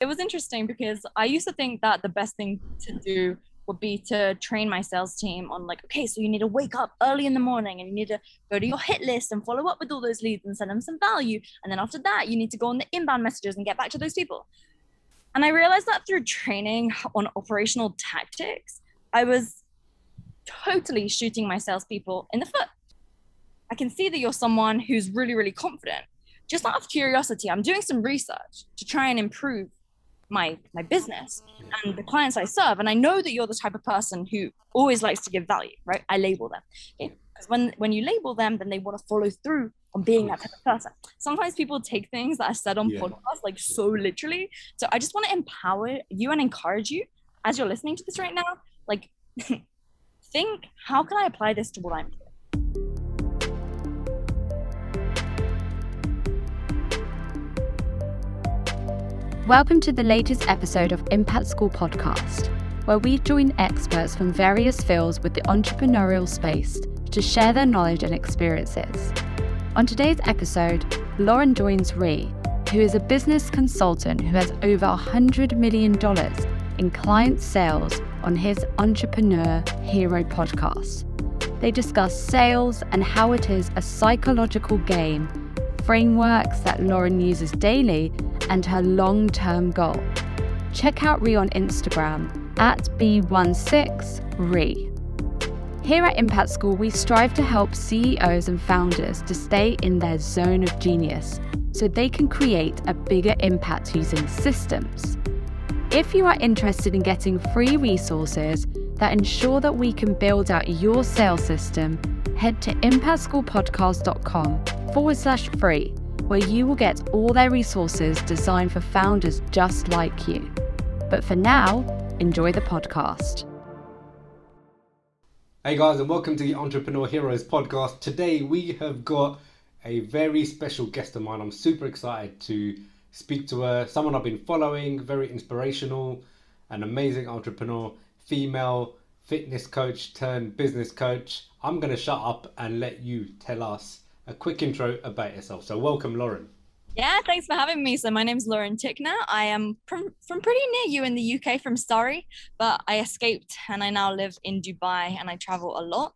it was interesting because I used to think that the best thing to do would be to train my sales team on like, okay, so you need to wake up early in the morning and you need to go to your hit list and follow up with all those leads and send them some value. And then after that, you need to go on the inbound messages and get back to those people. And I realized that through training on operational tactics, I was totally shooting my salespeople in the foot. I can see that you're someone who's really, really confident. Just out of curiosity, I'm doing some research to try and improve my my business and the clients I serve. And I know that you're the type of person who always likes to give value, right? I label them. Okay. Because when when you label them, then they want to follow through on being that type of person. Sometimes people take things that are said on yeah. podcasts like so literally. So I just want to empower you and encourage you as you're listening to this right now. Like think, how can I apply this to what I'm doing? Welcome to the latest episode of Impact School Podcast, where we join experts from various fields with the entrepreneurial space to share their knowledge and experiences. On today's episode, Lauren joins Ree, who is a business consultant who has over $100 million in client sales on his Entrepreneur Hero podcast. They discuss sales and how it is a psychological game, frameworks that Lauren uses daily and her long term goal. Check out Re on Instagram at B16Ree. Here at Impact School, we strive to help CEOs and founders to stay in their zone of genius so they can create a bigger impact using systems. If you are interested in getting free resources that ensure that we can build out your sales system, head to impactschoolpodcast.com forward slash free where you will get all their resources designed for founders just like you. But for now, enjoy the podcast. Hey guys, and welcome to the Entrepreneur Heroes podcast. Today we have got a very special guest of mine. I'm super excited to speak to her. Someone I've been following, very inspirational, an amazing entrepreneur, female fitness coach turned business coach. I'm going to shut up and let you tell us a quick intro about yourself. So, welcome, Lauren. Yeah, thanks for having me. So, my name's Lauren Tickner. I am from, from pretty near you in the UK, from Surrey, but I escaped and I now live in Dubai and I travel a lot.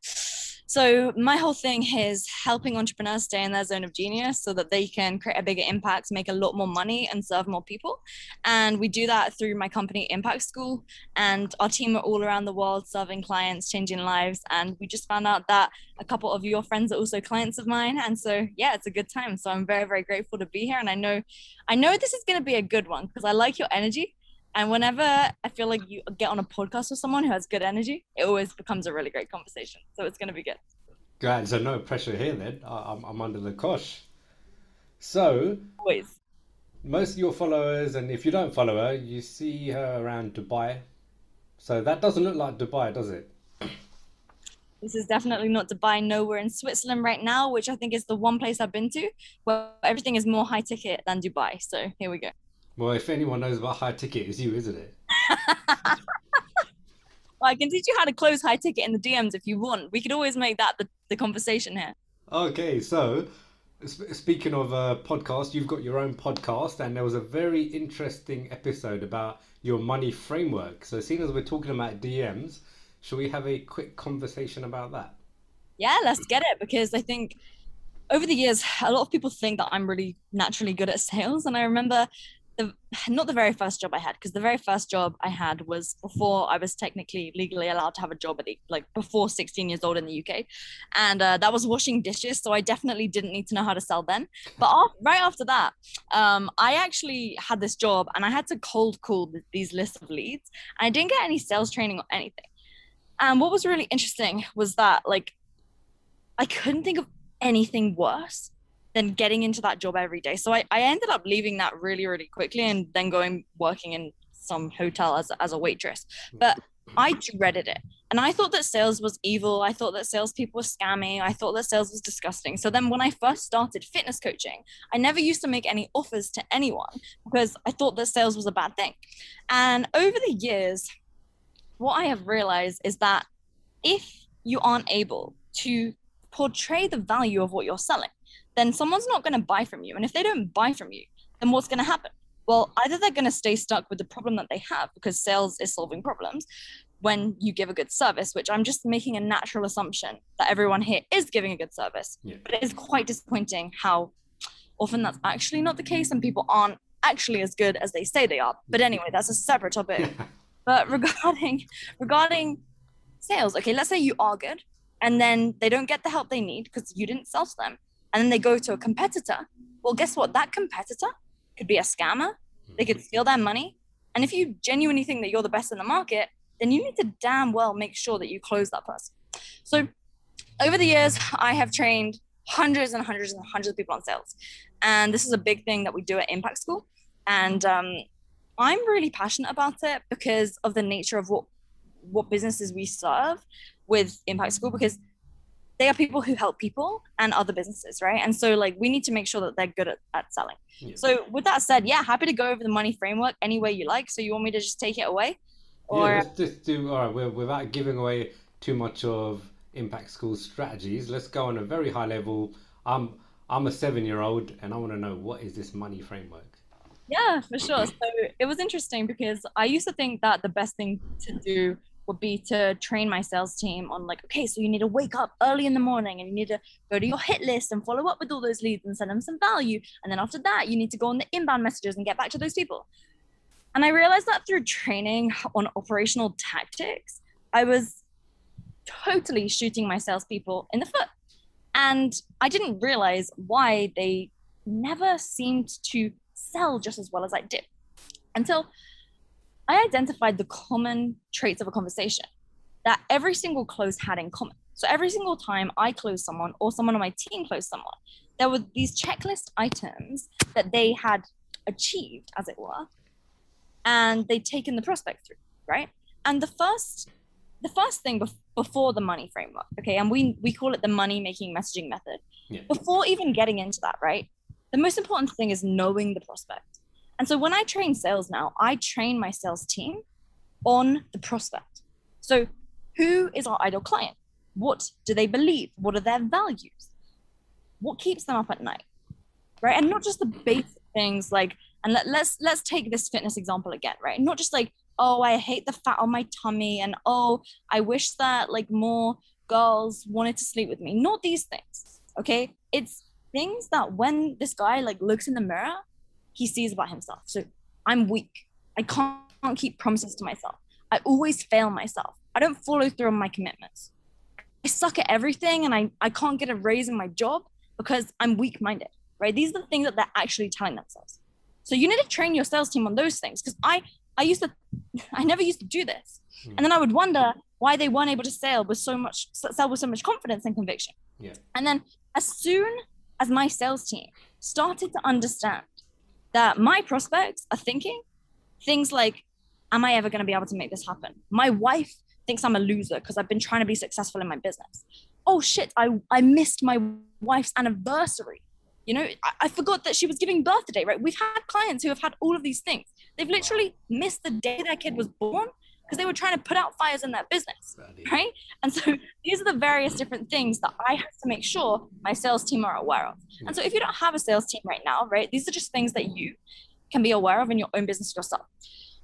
So my whole thing is helping entrepreneurs stay in their zone of genius so that they can create a bigger impact, make a lot more money, and serve more people. And we do that through my company Impact School. And our team are all around the world serving clients, changing lives. And we just found out that a couple of your friends are also clients of mine. And so yeah, it's a good time. So I'm very, very grateful to be here. And I know I know this is gonna be a good one because I like your energy and whenever I feel like you get on a podcast with someone who has good energy, it always becomes a really great conversation. So it's going to be good. Great. So no pressure here then. I'm, I'm under the cosh. So, always. Most of your followers, and if you don't follow her, you see her around Dubai. So that doesn't look like Dubai, does it? This is definitely not Dubai. No, we're in Switzerland right now, which I think is the one place I've been to where everything is more high ticket than Dubai. So here we go. Well, if anyone knows about high ticket, it's you, isn't it? well, I can teach you how to close high ticket in the DMs if you want. We could always make that the, the conversation here. Okay, so sp- speaking of a podcast, you've got your own podcast, and there was a very interesting episode about your money framework. So, seeing as we're talking about DMs, should we have a quick conversation about that? Yeah, let's get it because I think over the years, a lot of people think that I'm really naturally good at sales. And I remember the not the very first job I had because the very first job I had was before I was technically legally allowed to have a job at the, like before 16 years old in the UK, and uh, that was washing dishes. So I definitely didn't need to know how to sell then. But right after that, um, I actually had this job and I had to cold call these lists of leads, I didn't get any sales training or anything. And what was really interesting was that like I couldn't think of anything worse than getting into that job every day. So I, I ended up leaving that really, really quickly and then going working in some hotel as, as a waitress. But I dreaded it. And I thought that sales was evil. I thought that salespeople were scammy. I thought that sales was disgusting. So then when I first started fitness coaching, I never used to make any offers to anyone because I thought that sales was a bad thing. And over the years, what I have realized is that if you aren't able to portray the value of what you're selling, then someone's not going to buy from you. And if they don't buy from you, then what's going to happen? well, either they're going to stay stuck with the problem that they have because sales is solving problems when you give a good service, which I'm just making a natural assumption that everyone here is giving a good service. Yeah. But it is quite disappointing how often that's actually not the case and people aren't actually as good as they say they are. But anyway, that's a separate topic. but regarding regarding sales, okay, let's say you are good and then they don't get the help they need because you didn't sell to them. And then they go to a competitor. Well, guess what? That competitor could be a scammer. They could steal their money. And if you genuinely think that you're the best in the market, then you need to damn well make sure that you close that person. So over the years, I have trained hundreds and hundreds and hundreds of people on sales. And this is a big thing that we do at Impact School. And um, I'm really passionate about it because of the nature of what what businesses we serve with Impact School because they are people who help people and other businesses, right? And so like we need to make sure that they're good at, at selling. Yeah. So with that said, yeah, happy to go over the money framework any way you like. So you want me to just take it away? Or yeah, let's just do all right. Without giving away too much of Impact school strategies, let's go on a very high level. I'm I'm a seven year old and I want to know what is this money framework. Yeah, for sure. So it was interesting because I used to think that the best thing to do would be to train my sales team on like, okay, so you need to wake up early in the morning and you need to go to your hit list and follow up with all those leads and send them some value. And then after that, you need to go on the inbound messages and get back to those people. And I realized that through training on operational tactics, I was totally shooting my salespeople in the foot. And I didn't realize why they never seemed to sell just as well as I did until I identified the common traits of a conversation that every single close had in common. So every single time I closed someone or someone on my team closed someone, there were these checklist items that they had achieved, as it were, and they'd taken the prospect through, right? And the first, the first thing bef- before the money framework, okay, and we we call it the money making messaging method. Yeah. Before even getting into that, right? The most important thing is knowing the prospect. And so when I train sales now, I train my sales team on the prospect. So who is our ideal client? What do they believe? What are their values? What keeps them up at night? Right? And not just the basic things like, and let, let's let's take this fitness example again, right? Not just like, oh, I hate the fat on my tummy, and oh, I wish that like more girls wanted to sleep with me. Not these things. Okay. It's things that when this guy like looks in the mirror, he sees about himself. So I'm weak. I can't keep promises to myself. I always fail myself. I don't follow through on my commitments. I suck at everything and I, I can't get a raise in my job because I'm weak minded, right? These are the things that they're actually telling themselves. So you need to train your sales team on those things because I, I used to, I never used to do this. Hmm. And then I would wonder why they weren't able to sell with so much, sell with so much confidence and conviction. Yeah. And then as soon as my sales team started to understand that my prospects are thinking things like, Am I ever going to be able to make this happen? My wife thinks I'm a loser because I've been trying to be successful in my business. Oh shit, I, I missed my wife's anniversary. You know, I, I forgot that she was giving birth today, right? We've had clients who have had all of these things. They've literally missed the day their kid was born because they were trying to put out fires in their business, right? And so these are the various different things that I have to make sure my sales team are aware of. Hmm. And so if you don't have a sales team right now, right, these are just things that you can be aware of in your own business yourself.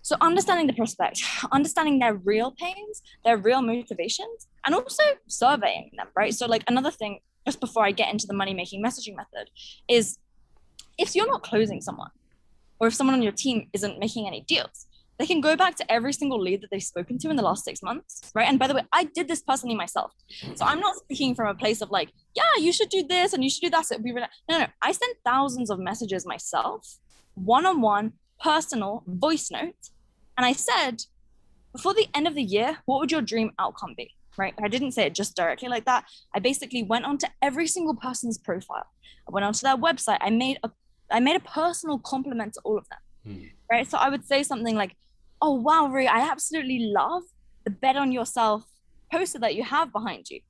So understanding the prospect, understanding their real pains, their real motivations, and also surveying them, right? So like another thing, just before I get into the money making messaging method, is if you're not closing someone, or if someone on your team isn't making any deals, they can go back to every single lead that they've spoken to in the last six months, right? And by the way, I did this personally myself. So I'm not speaking from a place of like, yeah, you should do this and you should do that. So it'd be really... no, no. I sent thousands of messages myself, one on one, personal voice note. And I said, before the end of the year, what would your dream outcome be? Right. I didn't say it just directly like that. I basically went onto every single person's profile. I went onto their website. I made a I made a personal compliment to all of them. Hmm. Right. So I would say something like, Oh wow, Rui, I absolutely love the bet on yourself poster that you have behind you.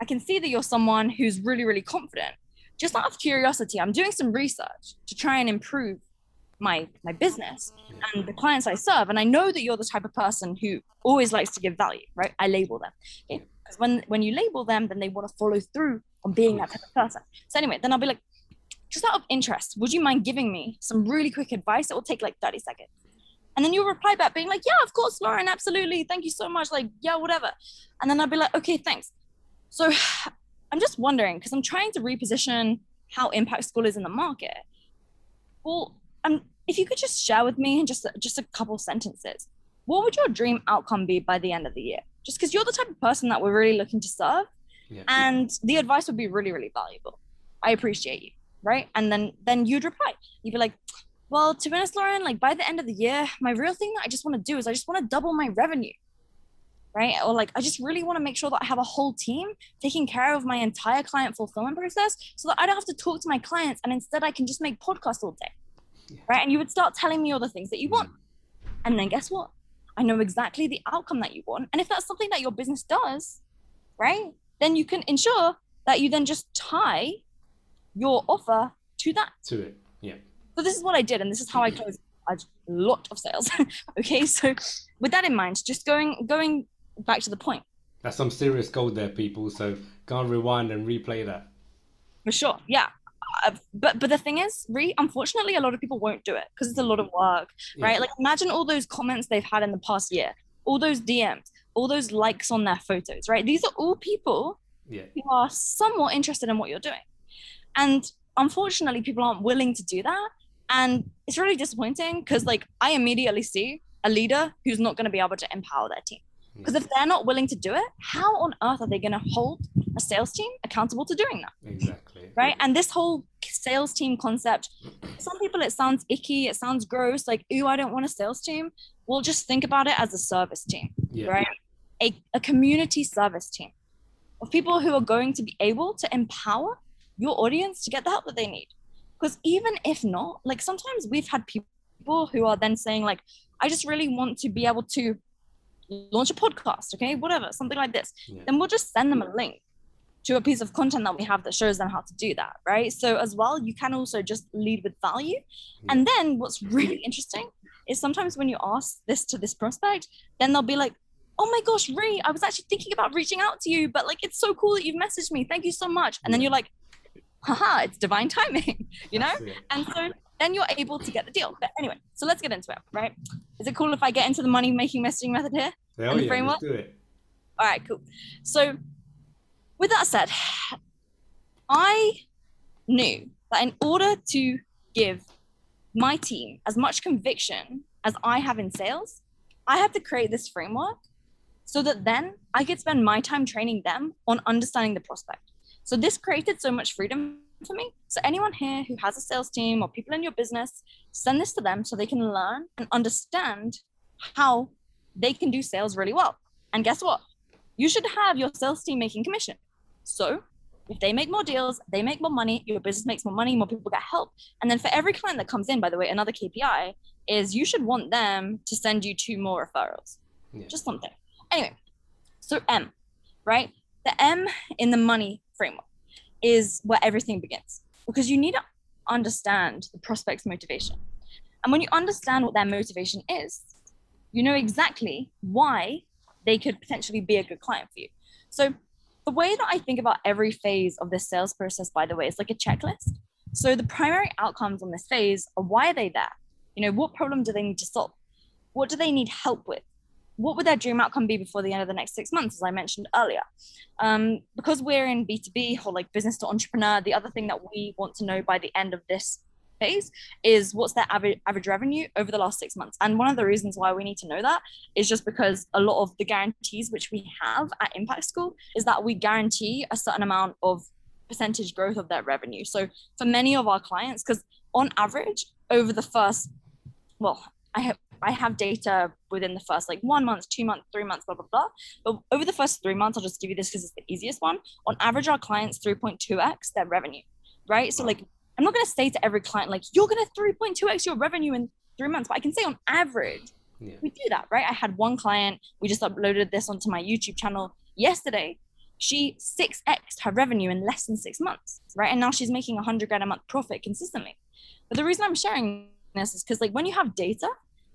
I can see that you're someone who's really, really confident. Just out of curiosity, I'm doing some research to try and improve my my business and the clients I serve. And I know that you're the type of person who always likes to give value, right? I label them. Okay. Because when when you label them, then they want to follow through on being that type of person. So anyway, then I'll be like, just out of interest, would you mind giving me some really quick advice? It will take like 30 seconds. And then you'll reply back being like, yeah, of course, Lauren, absolutely. Thank you so much. Like, yeah, whatever. And then I'd be like, okay, thanks. So I'm just wondering, because I'm trying to reposition how impact school is in the market. Well, um, if you could just share with me in just, just a couple sentences, what would your dream outcome be by the end of the year? Just because you're the type of person that we're really looking to serve. Yeah. And the advice would be really, really valuable. I appreciate you. Right. And then then you'd reply. You'd be like, well, to be honest, Lauren, like by the end of the year, my real thing that I just want to do is I just want to double my revenue. Right. Or like, I just really want to make sure that I have a whole team taking care of my entire client fulfillment process so that I don't have to talk to my clients and instead I can just make podcasts all day. Yeah. Right. And you would start telling me all the things that you want. And then guess what? I know exactly the outcome that you want. And if that's something that your business does, right, then you can ensure that you then just tie your offer to that. To it. So this is what I did, and this is how I closed a lot of sales. okay, so with that in mind, just going going back to the point. That's some serious gold there, people. So go and rewind and replay that. For sure, yeah. Uh, but but the thing is, re unfortunately, a lot of people won't do it because it's a lot of work, right? Yeah. Like imagine all those comments they've had in the past year, all those DMs, all those likes on their photos, right? These are all people yeah. who are somewhat interested in what you're doing, and unfortunately, people aren't willing to do that and it's really disappointing because like I immediately see a leader who's not going to be able to empower their team. Hmm. Because if they're not willing to do it, how on earth are they going to hold a sales team accountable to doing that? Exactly. Right. And this whole sales team concept, some people it sounds icky, it sounds gross, like, ooh, I don't want a sales team. Well, just think about it as a service team, yeah. right? A, a community service team of people who are going to be able to empower your audience to get the help that they need. Because even if not, like sometimes we've had people who are then saying, like, I just really want to be able to launch a podcast, okay, whatever, something like this. Yeah. Then we'll just send them a link to a piece of content that we have that shows them how to do that, right? So as well, you can also just lead with value. Yeah. And then what's really interesting is sometimes when you ask this to this prospect, then they'll be like, oh my gosh, Ree, I was actually thinking about reaching out to you, but like it's so cool that you've messaged me. Thank you so much. And then you're like, haha, it's divine timing, you know? And so then you're able to get the deal. But anyway, so let's get into it, right? Is it cool if I get into the money making messaging method here? Hell yeah, framework? let's do it. All right, cool. So with that said, I knew that in order to give my team as much conviction as I have in sales, I had to create this framework so that then I could spend my time training them on understanding the prospect. So this created so much freedom for me. So anyone here who has a sales team or people in your business, send this to them so they can learn and understand how they can do sales really well. And guess what? You should have your sales team making commission. So if they make more deals, they make more money, your business makes more money, more people get help. And then for every client that comes in, by the way, another KPI is you should want them to send you two more referrals. Yeah. Just something. Anyway, so M, right? The M in the money framework is where everything begins because you need to understand the prospect's motivation. And when you understand what their motivation is, you know exactly why they could potentially be a good client for you. So, the way that I think about every phase of this sales process, by the way, is like a checklist. So, the primary outcomes on this phase are why are they there? You know, what problem do they need to solve? What do they need help with? What would their dream outcome be before the end of the next six months, as I mentioned earlier? Um, because we're in B2B or like business to entrepreneur, the other thing that we want to know by the end of this phase is what's their average, average revenue over the last six months. And one of the reasons why we need to know that is just because a lot of the guarantees which we have at Impact School is that we guarantee a certain amount of percentage growth of their revenue. So for many of our clients, because on average, over the first, well, I have I have data within the first like one month, two months, three months, blah, blah, blah. But over the first three months, I'll just give you this because it's the easiest one. On average, our clients 3.2x their revenue, right? So like, I'm not going to say to every client, like, you're going to 3.2x your revenue in three months, but I can say on average, yeah. we do that, right? I had one client, we just uploaded this onto my YouTube channel yesterday. She 6x her revenue in less than six months, right? And now she's making 100 grand a month profit consistently. But the reason I'm sharing this is because, like, when you have data,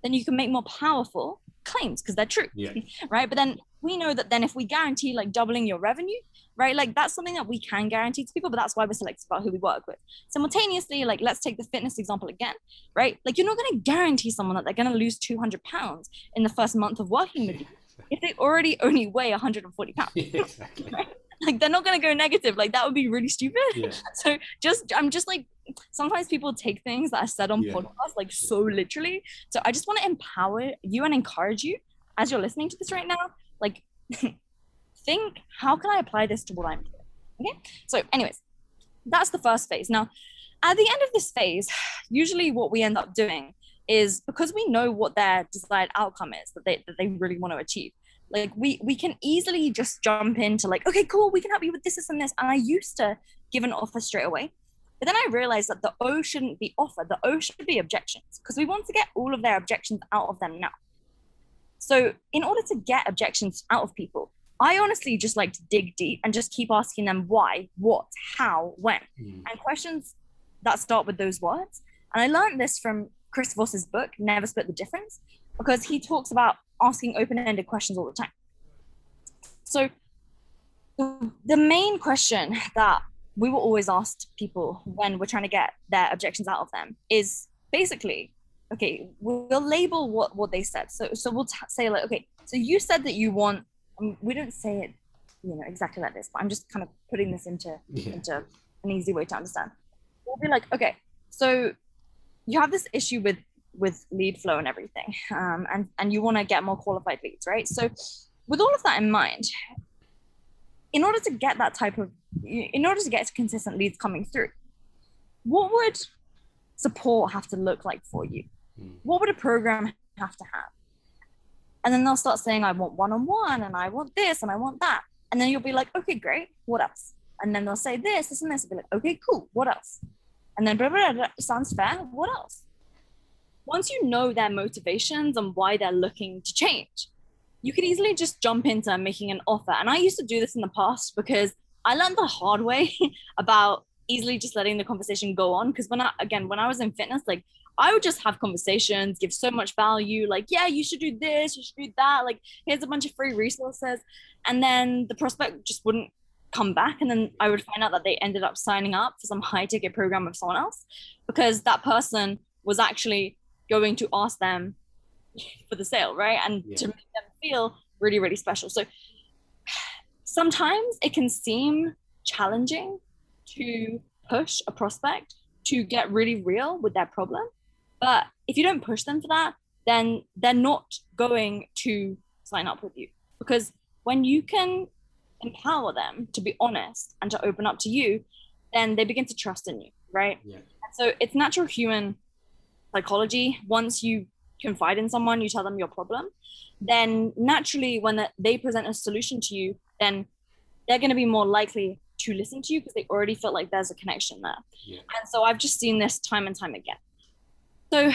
then you can make more powerful claims because they're true yeah. right but then we know that then if we guarantee like doubling your revenue, right? Like that's something that we can guarantee to people, but that's why we're selective about who we work with. Simultaneously, like let's take the fitness example again, right? Like you're not going to guarantee someone that they're going to lose 200 pounds in the first month of working with you if they already only weigh 140 pounds. Exactly. like they're not going to go negative. Like that would be really stupid. Yeah. So just I'm just like sometimes people take things that are said on Yeah. podcasts like so literally. So I just want to empower you and encourage you as you're listening to this right now. Like think how can I apply this to what I'm doing? Okay. So, anyways, that's the first phase. Now, at the end of this phase, usually what we end up doing is because we know what their desired outcome is that they that they really want to achieve. Like we we can easily just jump into like, okay, cool, we can help you with this, this, and this. And I used to give an offer straight away. But then I realized that the O shouldn't be offer, the O should be objections because we want to get all of their objections out of them now. So, in order to get objections out of people, I honestly just like to dig deep and just keep asking them why, what, how, when, Mm. and questions that start with those words. And I learned this from Chris Voss's book, Never Split the Difference, because he talks about asking open ended questions all the time. So, the- the main question that we will always ask people when we're trying to get their objections out of them is basically okay we'll label what what they said so so we'll t- say like okay so you said that you want um, we don't say it you know exactly like this but i'm just kind of putting this into Yeah. into an easy way to understand we'll be like okay so you have this issue with with lead flow and everything um, and and you want to get more qualified leads right? So with all of that in mind in order to get that type of in order to get consistent leads coming through what would support have to look like for you? Mm. what would a program have to have? And then they'll start saying i want one-on-one and i want this and i want that. And then you'll be like okay great what else? And then they'll say this this and this. And be like okay cool what else? And then blah, blah, blah, blah, sounds fair what else once you know their motivations and why they're looking to change you can easily just jump into making an offer and i used to do this in the past because i learned the hard way about easily just letting the conversation go on because when i again when i was in fitness like I would just have conversations, give so much value, like, yeah, you should do this, you should do that. Like, here's a bunch of free resources. And then the prospect just wouldn't come back. And then I would find out that they ended up signing up for some high ticket program with someone else because that person was actually going to ask them for the sale, right? And Yeah. to make them feel really, really special. So sometimes it can seem challenging to push a prospect to get really real with their problem. But if you don't push them for that, then they're not going to sign up with you. Because when you can empower them to be honest and to open up to you, then they begin to trust in you, right? Yeah. So it's natural human psychology. Once you confide in someone, you tell them your problem, then naturally, when they present a solution to you, then they're going to be more likely to listen to you because they already feel like there's a connection there. Yeah. And so I've just seen this time and time again. So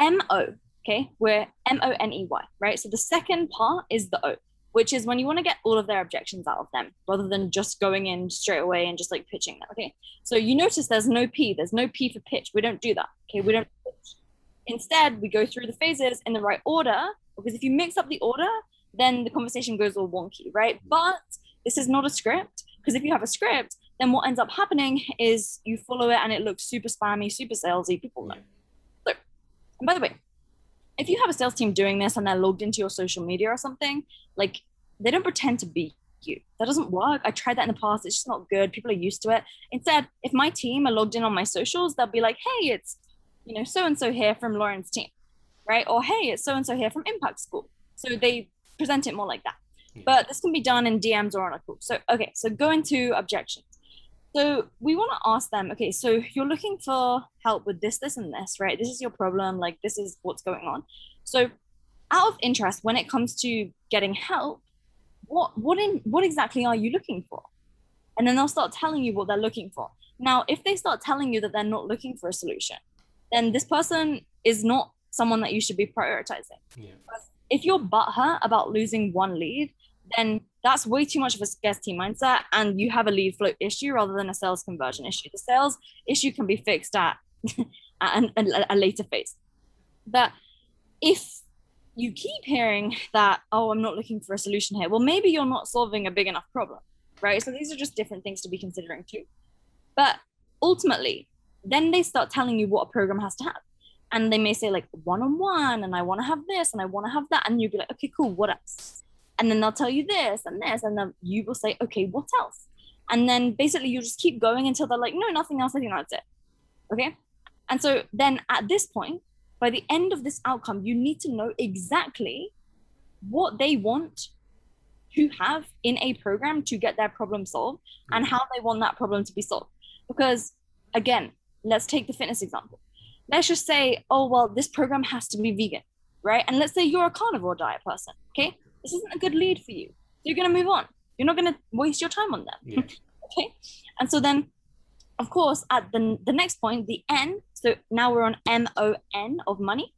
MO, okay, we're M O N E Y, right? So the second part is the O, which is when you want to get all of their objections out of them rather than just going in straight away and just like pitching them, okay? So you notice there's no P, there's no P for pitch. We don't do that, okay? We don't. Instead, we go through the phases in the right order because if you mix up the order, then the conversation goes all wonky, right? But this is not a script because if you have a script, then what ends up happening is you follow it and it looks super spammy, super salesy. People know. So, And by the way, if you have a sales team doing this and they're logged into your social media or something, like they don't pretend to be you. That doesn't work. I tried that in the past. It's just not good. People are used to it. Instead, if my team are logged in on my socials, they'll be like, hey, it's, you know, so and so here from Lauren's team, right? Or hey, it's so and so here from Impact School. So they present it more like that. Hmm. But this can be done in DMs or on a call. So, okay, so go into objections. So we want to ask them, okay, so you're looking for help with this, this, and this, right? This is your problem. Like, this is what's going on. So, out of interest, when it comes to getting help, what what in what exactly are you looking for? And then they'll start telling you what they're looking for. Now, if they start telling you that they're not looking for a solution, then this person is not someone that you should be prioritizing Yeah. if you're butthurt about losing one lead, then that's way too much of a scarcity mindset, and you have a lead flow issue rather than a sales conversion issue. The sales issue can be fixed at, at an- a, a later phase. But if you keep hearing that, oh, I'm not looking for a solution here. Well, maybe you're not solving a big enough problem, right? So these are just different things to be considering too. But ultimately, then they start telling you what a program has to have. And they may say, like, one on one, and I want to have this, and I want to have that. And you'll be like, okay, cool, what else? And then they'll tell you this and this. And then you will say, okay, what else? And then basically you just keep going until they're like, no, nothing else. I think that's it. Okay. And so then at this point, by the end of this outcome, you need to know exactly what they want to have in a program to get their problem solved and mm. how they want that problem to be solved. Because again, let's take the fitness example. Let's just say, oh, well, this program has to be vegan, right? And let's say you're a carnivore diet person, okay? This isn't a good lead for you. So you're going to move on. You're not going to waste your time on them. Yeah. okay. And so then of course, at the, the next point, the N, so now we're on M O N of money.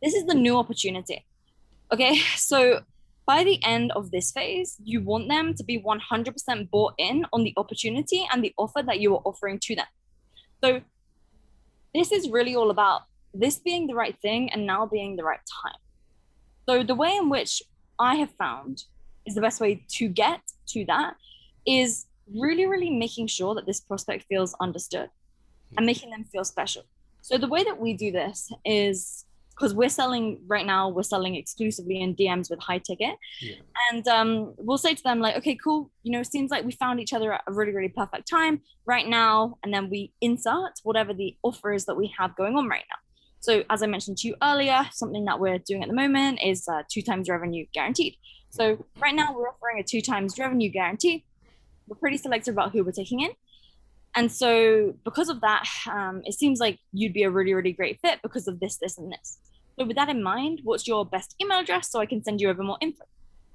This is the new opportunity. Okay, so by the end of this phase, you want them to be 100% bought in on the opportunity and the offer that you are offering to them. So this is really all about this being the right thing and now being the right time. So the way in which I have found is the best way to get to that is really, really making sure that this prospect feels understood and making them feel special. So the way that we do this is because we're selling right now, we're selling exclusively in DMs with high ticket. Yeah. And um, we'll say to them, like, okay, cool, you know, seems like we found each other at a really, really perfect time right now. And then we insert whatever the offer is that we have going on right now. So, as I mentioned to you earlier, something that we're doing at the moment is uh, two times revenue guaranteed. So, right now, we're offering a two times revenue guarantee we're pretty selective about who we're taking in. And so, because of that, um, it seems like you'd be a really, really great fit because of this, this, and this. So, with that in mind, what's your best email address so I can send you over more info?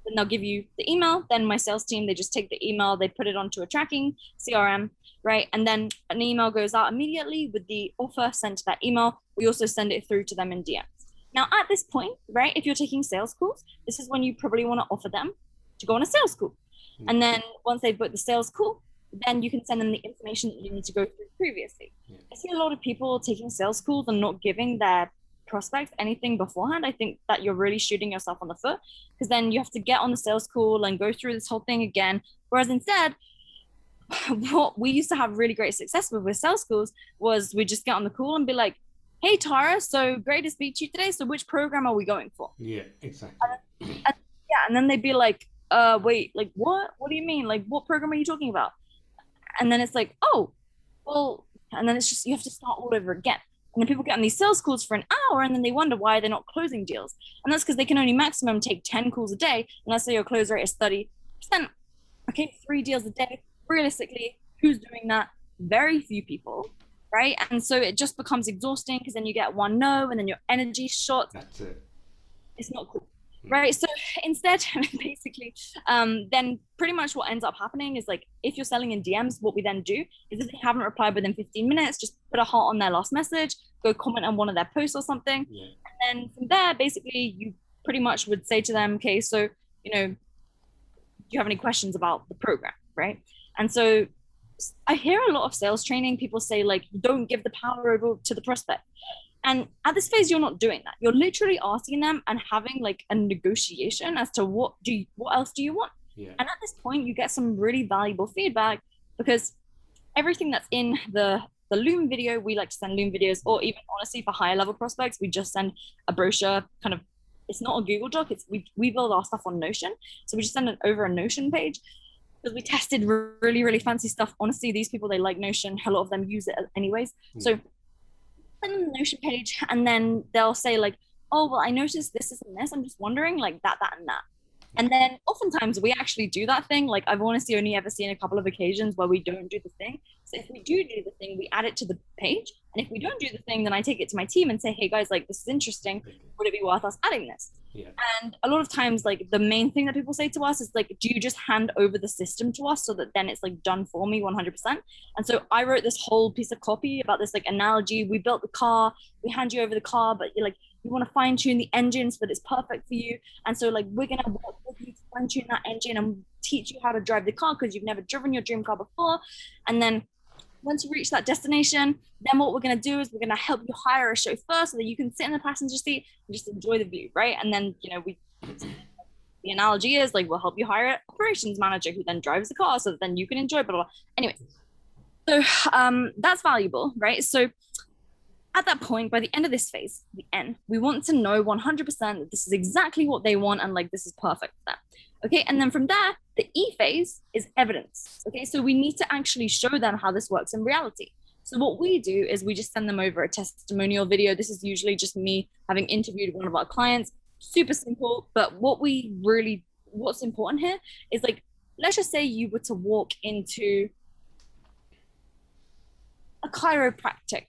Then they'll give you the email. Then my sales team, they just take the email, they put it onto a tracking CRM, right? And then an email goes out immediately with the offer sent to that email. We also send it through to them in DMs. Now, at this point, right, if you're taking sales calls, this is when you probably want to offer them to go on a sales call. Hmm. And then once they've booked the sales call, then you can send them the information that you need to go through previously. I see a lot of people taking sales calls and not giving their prospects anything beforehand. I think that you're really shooting yourself on the foot because then you have to get on the sales call and go through this whole thing again. Whereas instead, what we used to have really great success with with sales calls was we just get on the call and be like, "Hey Tara, so great to speak to you today. So which program are we going for?" Yeah, exactly. And, and, yeah, and then they'd be like, uh wait like what what do you mean like what program are you talking about and then it's like oh well and then it's just you have to start all over again and then people get on these sales calls for an hour and then they wonder why they're not closing deals. And that's because they can only maximum take 10 calls a day and let's say your close rate is 30% okay three deals a day. Realistically who's doing that? Very few people right? And so it just becomes exhausting because then you get one no and then your energy shot that's it. it's not cool right so instead basically um, then pretty much what ends up happening is like if you're selling in dms what we then do is if they haven't replied within 15 minutes just put a heart on their last message go comment on one of their posts or something. Yeah. and then from there basically you pretty much would say to them okay so you know do you have any questions about the program? Right? And so i hear a lot of sales training people say like don't give the power over to the prospect and at this phase, you're not doing that. You're literally asking them and having like a negotiation as to what do you, what else do you want. Yeah. And at this point, you get some really valuable feedback because everything that's in the the Loom video, we like to send Loom videos, or even honestly for higher level prospects, we just send a brochure. Kind of, it's not a Google Doc. It's we we build our stuff on Notion, so we just send it over a Notion page because we tested really really fancy stuff. Honestly, these people they like Notion. A lot of them use it anyways. Mm. So the Notion page, and then they'll say like, "Oh, well, I noticed this, and this. I'm just wondering like that, that, and that." And then oftentimes we actually do that thing. Like I've honestly only ever seen a couple of occasions where we don't do the thing. So if we do do the thing, we add it to the page. And if we don't do the thing, then I take it to my team and say, hey guys, like this is interesting. Would it be worth us adding this? Yeah. And a lot of times, like the main thing that people say to us is like, do you just hand over the system to us so that then it's like done for me 100%? And so I wrote this whole piece of copy about this like analogy. We built the car, we hand you over the car, but you're like, you want to fine tune the engine so that it's perfect for you. And so like we're gonna work with you to fine tune that engine and teach you how to drive the car because you've never driven your dream car before. And then once you reach that destination, then what we're going to do is we're going to help you hire a chauffeur so that you can sit in the passenger seat and just enjoy the view, right? And then, you know, we, the analogy is like, we'll help you hire an operations manager who then drives the car so that then you can enjoy, blah, blah, blah. Anyway, so um, that's valuable, right? So at that point, by the end of this phase, the end, we want to know 100% that this is exactly what they want and like this is perfect for them. Okay, and then from there, the E phase is evidence. Okay, so we need to actually show them how this works in reality. So what we do is we just send them over a testimonial video. This is usually just me having interviewed one of our clients. Super simple, but what we really what's important here is like let's just say you were to walk into a chiropractic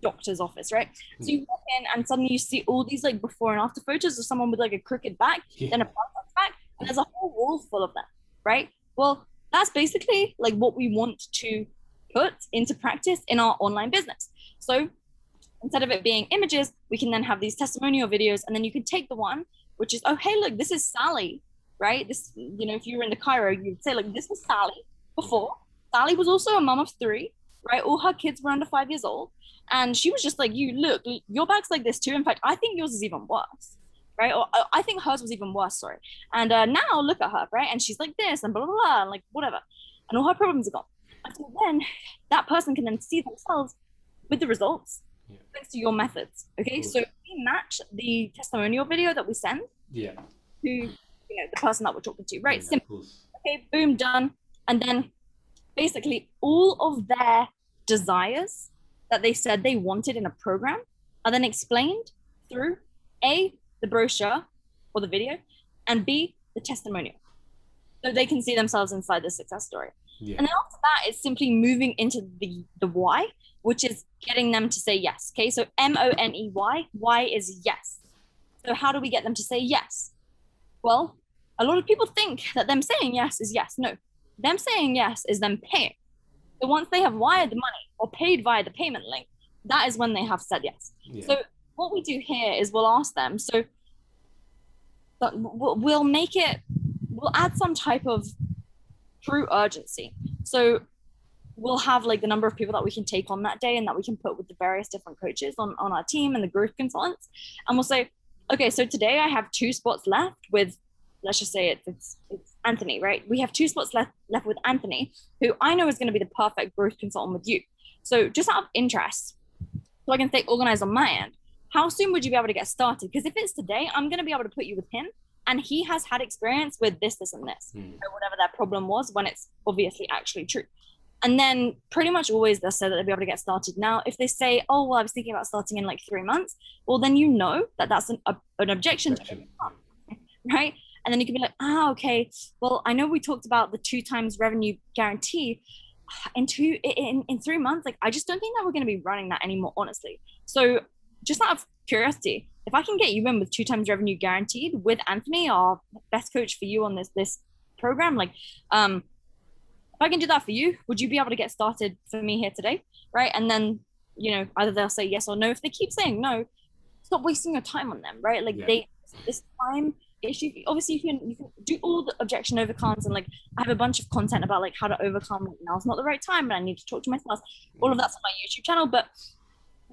doctor's office, right? So hmm. you walk in and suddenly you see all these like before and after photos of someone with like a crooked back, Yeah. then a perfect back, and there's a whole wall full of them, right? Well, that's basically like what we want to put into practice in our online business. So instead of it being images, we can then have these testimonial videos, and then you can take the one which is, oh hey, look, this is Sally, right? This, you know, if you were in the chiro, you'd say like, this was Sally before. Sally was also a mom of three, right? All her kids were under five years old, and she was just like, you look, your back's like this too. In fact, I think yours is even worse. Right, or uh, I think hers was even worse. Sorry, and uh, now look at her, right? And she's like this, and blah blah blah, and like whatever, and all her problems are gone. And so then that person can then see themselves with the results Yeah. thanks to your methods. Okay, so we match the testimonial video that we send Yeah. to you know the person that we're talking to. Right, Yeah, simple. Okay, boom, done. And then basically all of their desires that they said they wanted in a program are then explained through A, the brochure or the video, and B, the testimonial. So they can see themselves inside the success story. Yeah. And then after that, it's simply moving into the the why, which is getting them to say yes. Okay, so M O N E Y, Y is yes. So how do we get them to say yes? Well, a lot of people think that them saying yes is yes. No, them saying yes is them paying. So once they have wired the money or paid via the payment link, that is when they have said yes. Yeah. So what we do here is we'll ask them. So we'll we'll make it. We'll add some type of true urgency. So we'll have like the number of people that we can take on that day and that we can put with the various different coaches on, on our team and the group consultants. And we'll say, okay, so today I have two spots left with, let's just say it's, it's, it's Anthony, right? We have two spots left, left with Anthony, who I know is going to be the perfect growth consultant with you. So just out of interest, so I can stay organized on my end, how soon would you be able to get started? Because if it's today, I'm going to be able to put you with him and he has had experience with this, this, and this Hmm. or whatever that problem was when it's obviously actually true. And then pretty much always they'll say that they'll be able to get started now. If they say, oh, well, I was thinking about starting in like three months, well, then you know that that's an, a, an objection, to Objection. right? And then you can be like, ah, okay, well, I know we talked about the two times revenue guarantee. In two, in, in three months, like, I just don't think that we're going to be running that anymore, honestly. So, just out of curiosity, if I can get you in with two times revenue guaranteed with Anthony, our best coach for you on this this program, like, um, if I can do that for you, would you be able to get started for me here today? Right. And then, you know, either they'll say yes or no. If they keep saying no, stop wasting your time on them, right? Like Yeah. they this time issue obviously you can you can do all the objection overcomes and like I have a bunch of content about like how to overcome like, now's not the right time and I need to talk to my spouse. All of that's on my YouTube channel. But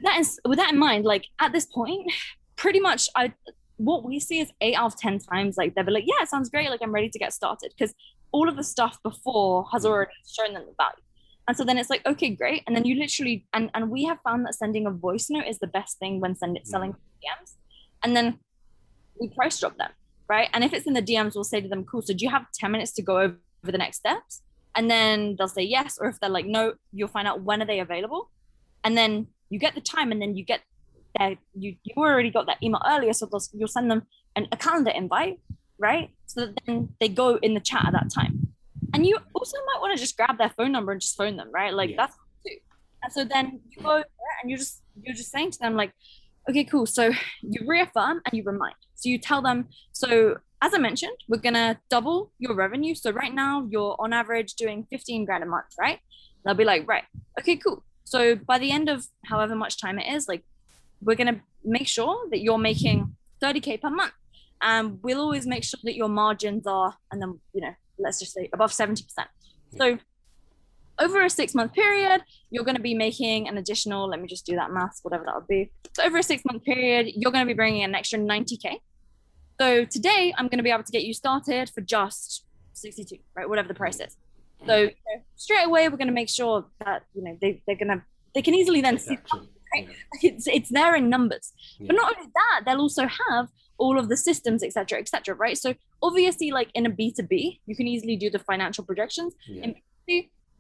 that is with that in mind, like at this point, pretty much I what we see is eight out of ten times like they'll be like, Yeah, it sounds great, like I'm ready to get started. Because all of the stuff before has already shown them the value. And so then it's like, okay, great. And then you literally, and, and we have found that sending a voice note is the best thing when send it, selling DMs. And then we price drop them, right? And if it's in the DMs, we'll say to them, cool. So do you have 10 minutes to go over the next steps? And then they'll say yes. Or if they're like, no, you'll find out when are they available. And then you get the time and then you get their, you, you already got that email earlier. So you'll send them an, a calendar invite, right? So that then they go in the chat at that time. And you also might want to just grab their phone number and just phone them, right? Like Yeah. that's too. And so then you go there and you're just you're just saying to them like, okay, cool. So you reaffirm and you remind. So you tell them. So as I mentioned, we're gonna double your revenue. So right now you're on average doing 15 grand a month, right? They'll be like, right, okay, cool. So by the end of however much time it is, like we're gonna make sure that you're making 30k per month. And we'll always make sure that your margins are, and then you know, let's just say above 70%. So over a six month period, you're going to be making an additional, let me just do that math, whatever that would be. So over a six month period, you're going to be bringing an extra 90K. So today, I'm going to be able to get you started for just 62, right? Whatever the price is. So you know, straight away, we're going to make sure that, you know, they, they're going to, they can easily then see Action. right? Yeah. it's, it's there in numbers. Yeah. But not only that, they'll also have all of the systems, et cetera, et cetera, right? So obviously, like in a B2B, you can easily do the financial projections. Yeah. In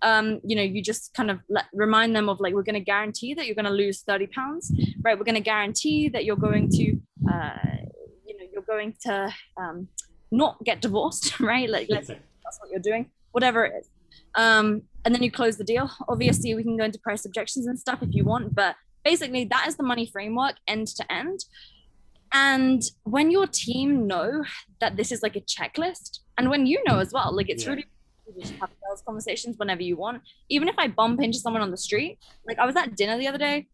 um, you know, you just kind of let, remind them of like, we're going to guarantee that you're going to lose 30 pounds, right? We're going to guarantee that you're going to, uh, you know, you're going to um, not get divorced, right? Like, let's that's what you're doing, whatever it is. Um, and then you close the deal. Obviously, we can go into price objections and stuff if you want, but basically, that is the money framework end to end. And when your team know that this is like a checklist, and when you know as well, like it's Yeah. really just have those conversations whenever you want. Even if I bump into someone on the street, like I was at dinner the other day,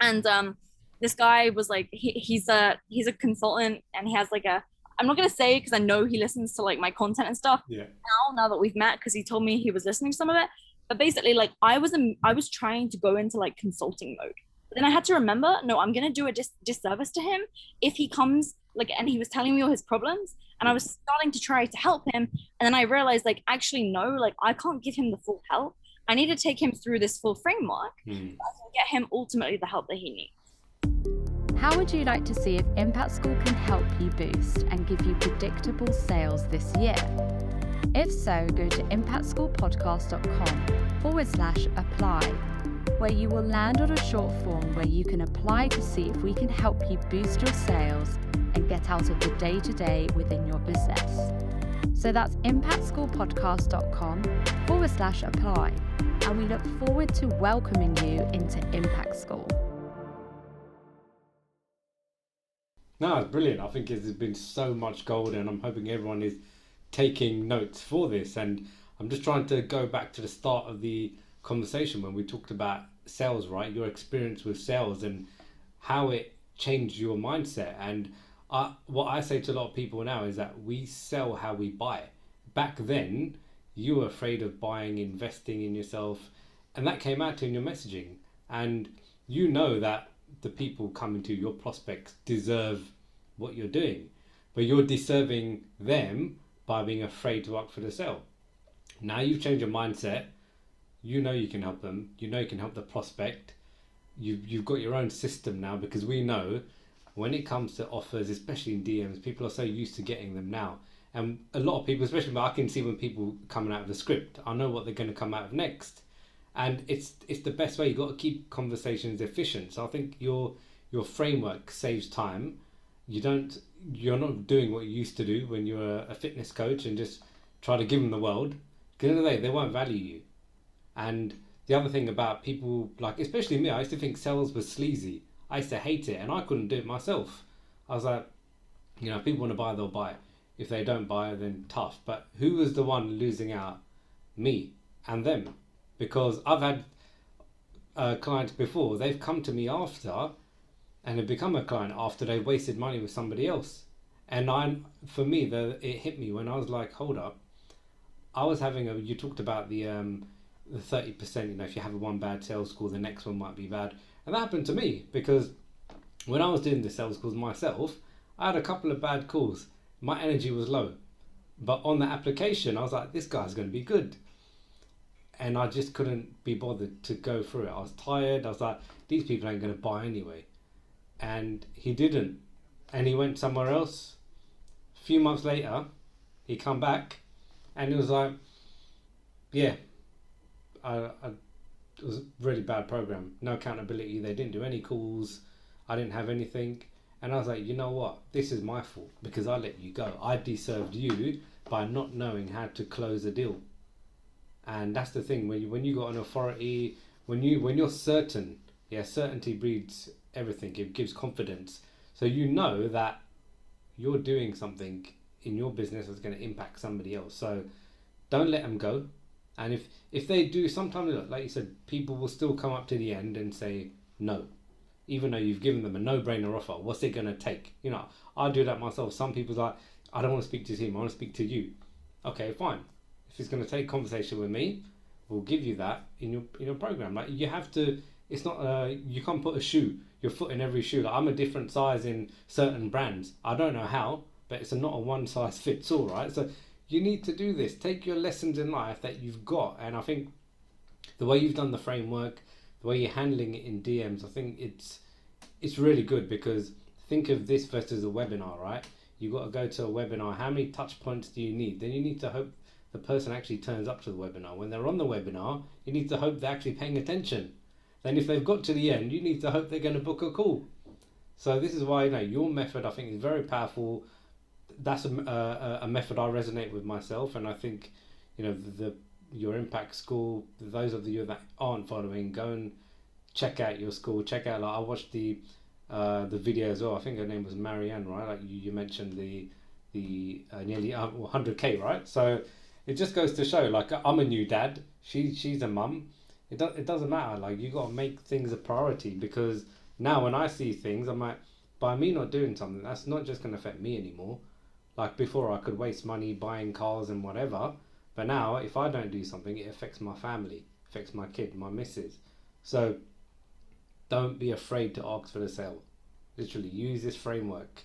and um, this guy was like, he, he's a he's a consultant, and he has like a I'm not gonna say because I know he listens to like my content and stuff Yeah. now now that we've met because he told me he was listening to some of it but basically like i was in, i was trying to go into like consulting mode but then i had to remember no i'm to do a dis- disservice to him if he comes like and he was telling me all his problems and i was starting to try to help him and then i realized like actually no like i can't give him the full help i need to take him through this full framework Mm. and get him ultimately the help that he needs How would you like to see if Impact School can help you boost and give you predictable sales this year? If so, go to impactschoolpodcast.com forward slash apply, where you will land on a short form where you can apply to see if we can help you boost your sales and get out of the day to day within your business. So that's impactschoolpodcast.com forward slash apply, and we look forward to welcoming you into Impact School. No, it's brilliant. I think there's been so much gold, and I'm hoping everyone is taking notes for this. And I'm just trying to go back to the start of the conversation when we talked about sales, right? Your experience with sales and how it changed your mindset. And I, what I say to a lot of people now is that we sell how we buy. Back then, you were afraid of buying, investing in yourself, and that came out in your messaging. And you know that the people coming to your prospects deserve what you're doing, but you're deserving them by being afraid to ask for the sale. Now you've changed your mindset. You know you can help them. You know you can help the prospect. You've you've got your own system now because we know when it comes to offers, especially in DMs, people are so used to getting them now. And a lot of people, especially I can see when people coming out of the script, I know what they're going to come out of next and it's it's the best way. You've got to keep conversations efficient. So I think your your framework saves time. You don't you're not doing what you used to do when you were a fitness coach and just try to give them the world. Because in the day they won't value you. And the other thing about people like especially me, I used to think sales was sleazy. I used to hate it, and I couldn't do it myself. I was like, you know, if people want to buy, they'll buy. If they don't buy, then tough. But who was the one losing out? Me and them because I've had clients before. They've come to me after, and have become a client after they've wasted money with somebody else. And I, for me, the it hit me when I was like, hold up. I was having a. You talked about the um, the thirty percent. You know, if you have one bad sales call, the next one might be bad, and that happened to me because when I was doing the sales calls myself, I had a couple of bad calls. My energy was low, but on the application, I was like, this guy's going to be good and I just couldn't be bothered to go through it. I was tired. I was like, these people ain't going to buy anyway. And he didn't. And he went somewhere else. A few months later, he come back and he was like, yeah, I, I, it was a really bad program. No accountability. They didn't do any calls. I didn't have anything. And I was like, you know what? This is my fault because I let you go. I deserved you by not knowing how to close a deal and that's the thing when you when you got an authority when you when you're certain yeah certainty breeds everything it gives confidence so you know that you're doing something in your business that's going to impact somebody else so don't let them go and if if they do sometimes like you said people will still come up to the end and say no even though you've given them a no-brainer offer what's it to take you know i do that myself some people's like i don't want to speak to him i want to speak to you okay fine if it's to take conversation with me, we'll give you that in your in your program. Like you have to. It's not. Uh, you can't put a shoe your foot in every shoe. Like I'm a different size in certain brands. I don't know how, but it's a, not a one size fits all, right? So you need to do this. Take your lessons in life that you've got, and I think the way you've done the framework, the way you're handling it in DMs, I think it's it's really good because think of this versus a webinar, right? You've got to go to a webinar. How many touch points do you need? Then you need to hope the person actually turns up to the webinar. When they're on the webinar, you need to hope they're actually paying attention. Then if they've got to the end, you need to hope they're going to book a call. So this is why you know your method I think is very powerful. That's a, a, a method I resonate with myself, and I think you know the, your impact school. Those of you that aren't following, go and check out your school. Check out like I watched the uh, the video as well. I think her name was Marianne, right? Like you, you mentioned the the uh, nearly uh, 100k, right? So it just goes to show, like I'm a new dad. She she's a mum. It do, it doesn't matter. Like you got to make things a priority because now when I see things, I'm like, by me not doing something, that's not just going to affect me anymore. Like before, I could waste money buying cars and whatever, but now if I don't do something, it affects my family, affects my kid, my missus. So don't be afraid to ask for the sale. Literally use this framework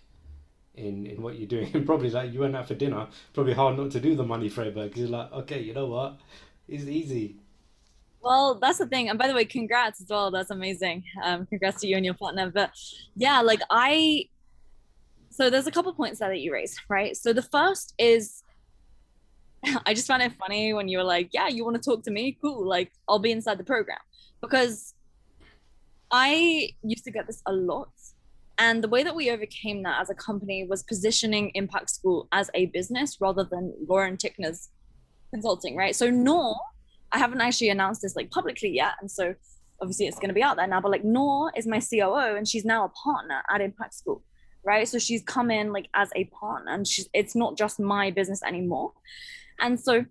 in in what you're doing. And probably like you went out for dinner, probably hard not to do the money framework because you're like, okay, you know what, it's easy. Well, that's the thing. And by the way, congrats as well. That's amazing. Um, congrats to you and your partner. But yeah, like I, so there's a couple points there that you raised, right? So the first is, I just found it funny when you were like, yeah, you want to talk to me? Cool. Like I'll be inside the program because I used to get this a lot. And the way that we overcame that as a company was positioning Impact School as a business rather than Lauren Tickner's consulting, right? So, Noor, I haven't actually announced this like publicly yet. And so, obviously, it's going to be out there now. But like, Noor is my COO and she's now a partner at Impact School, right? So, she's come in like as a partner and she's, it's not just my business anymore. And so,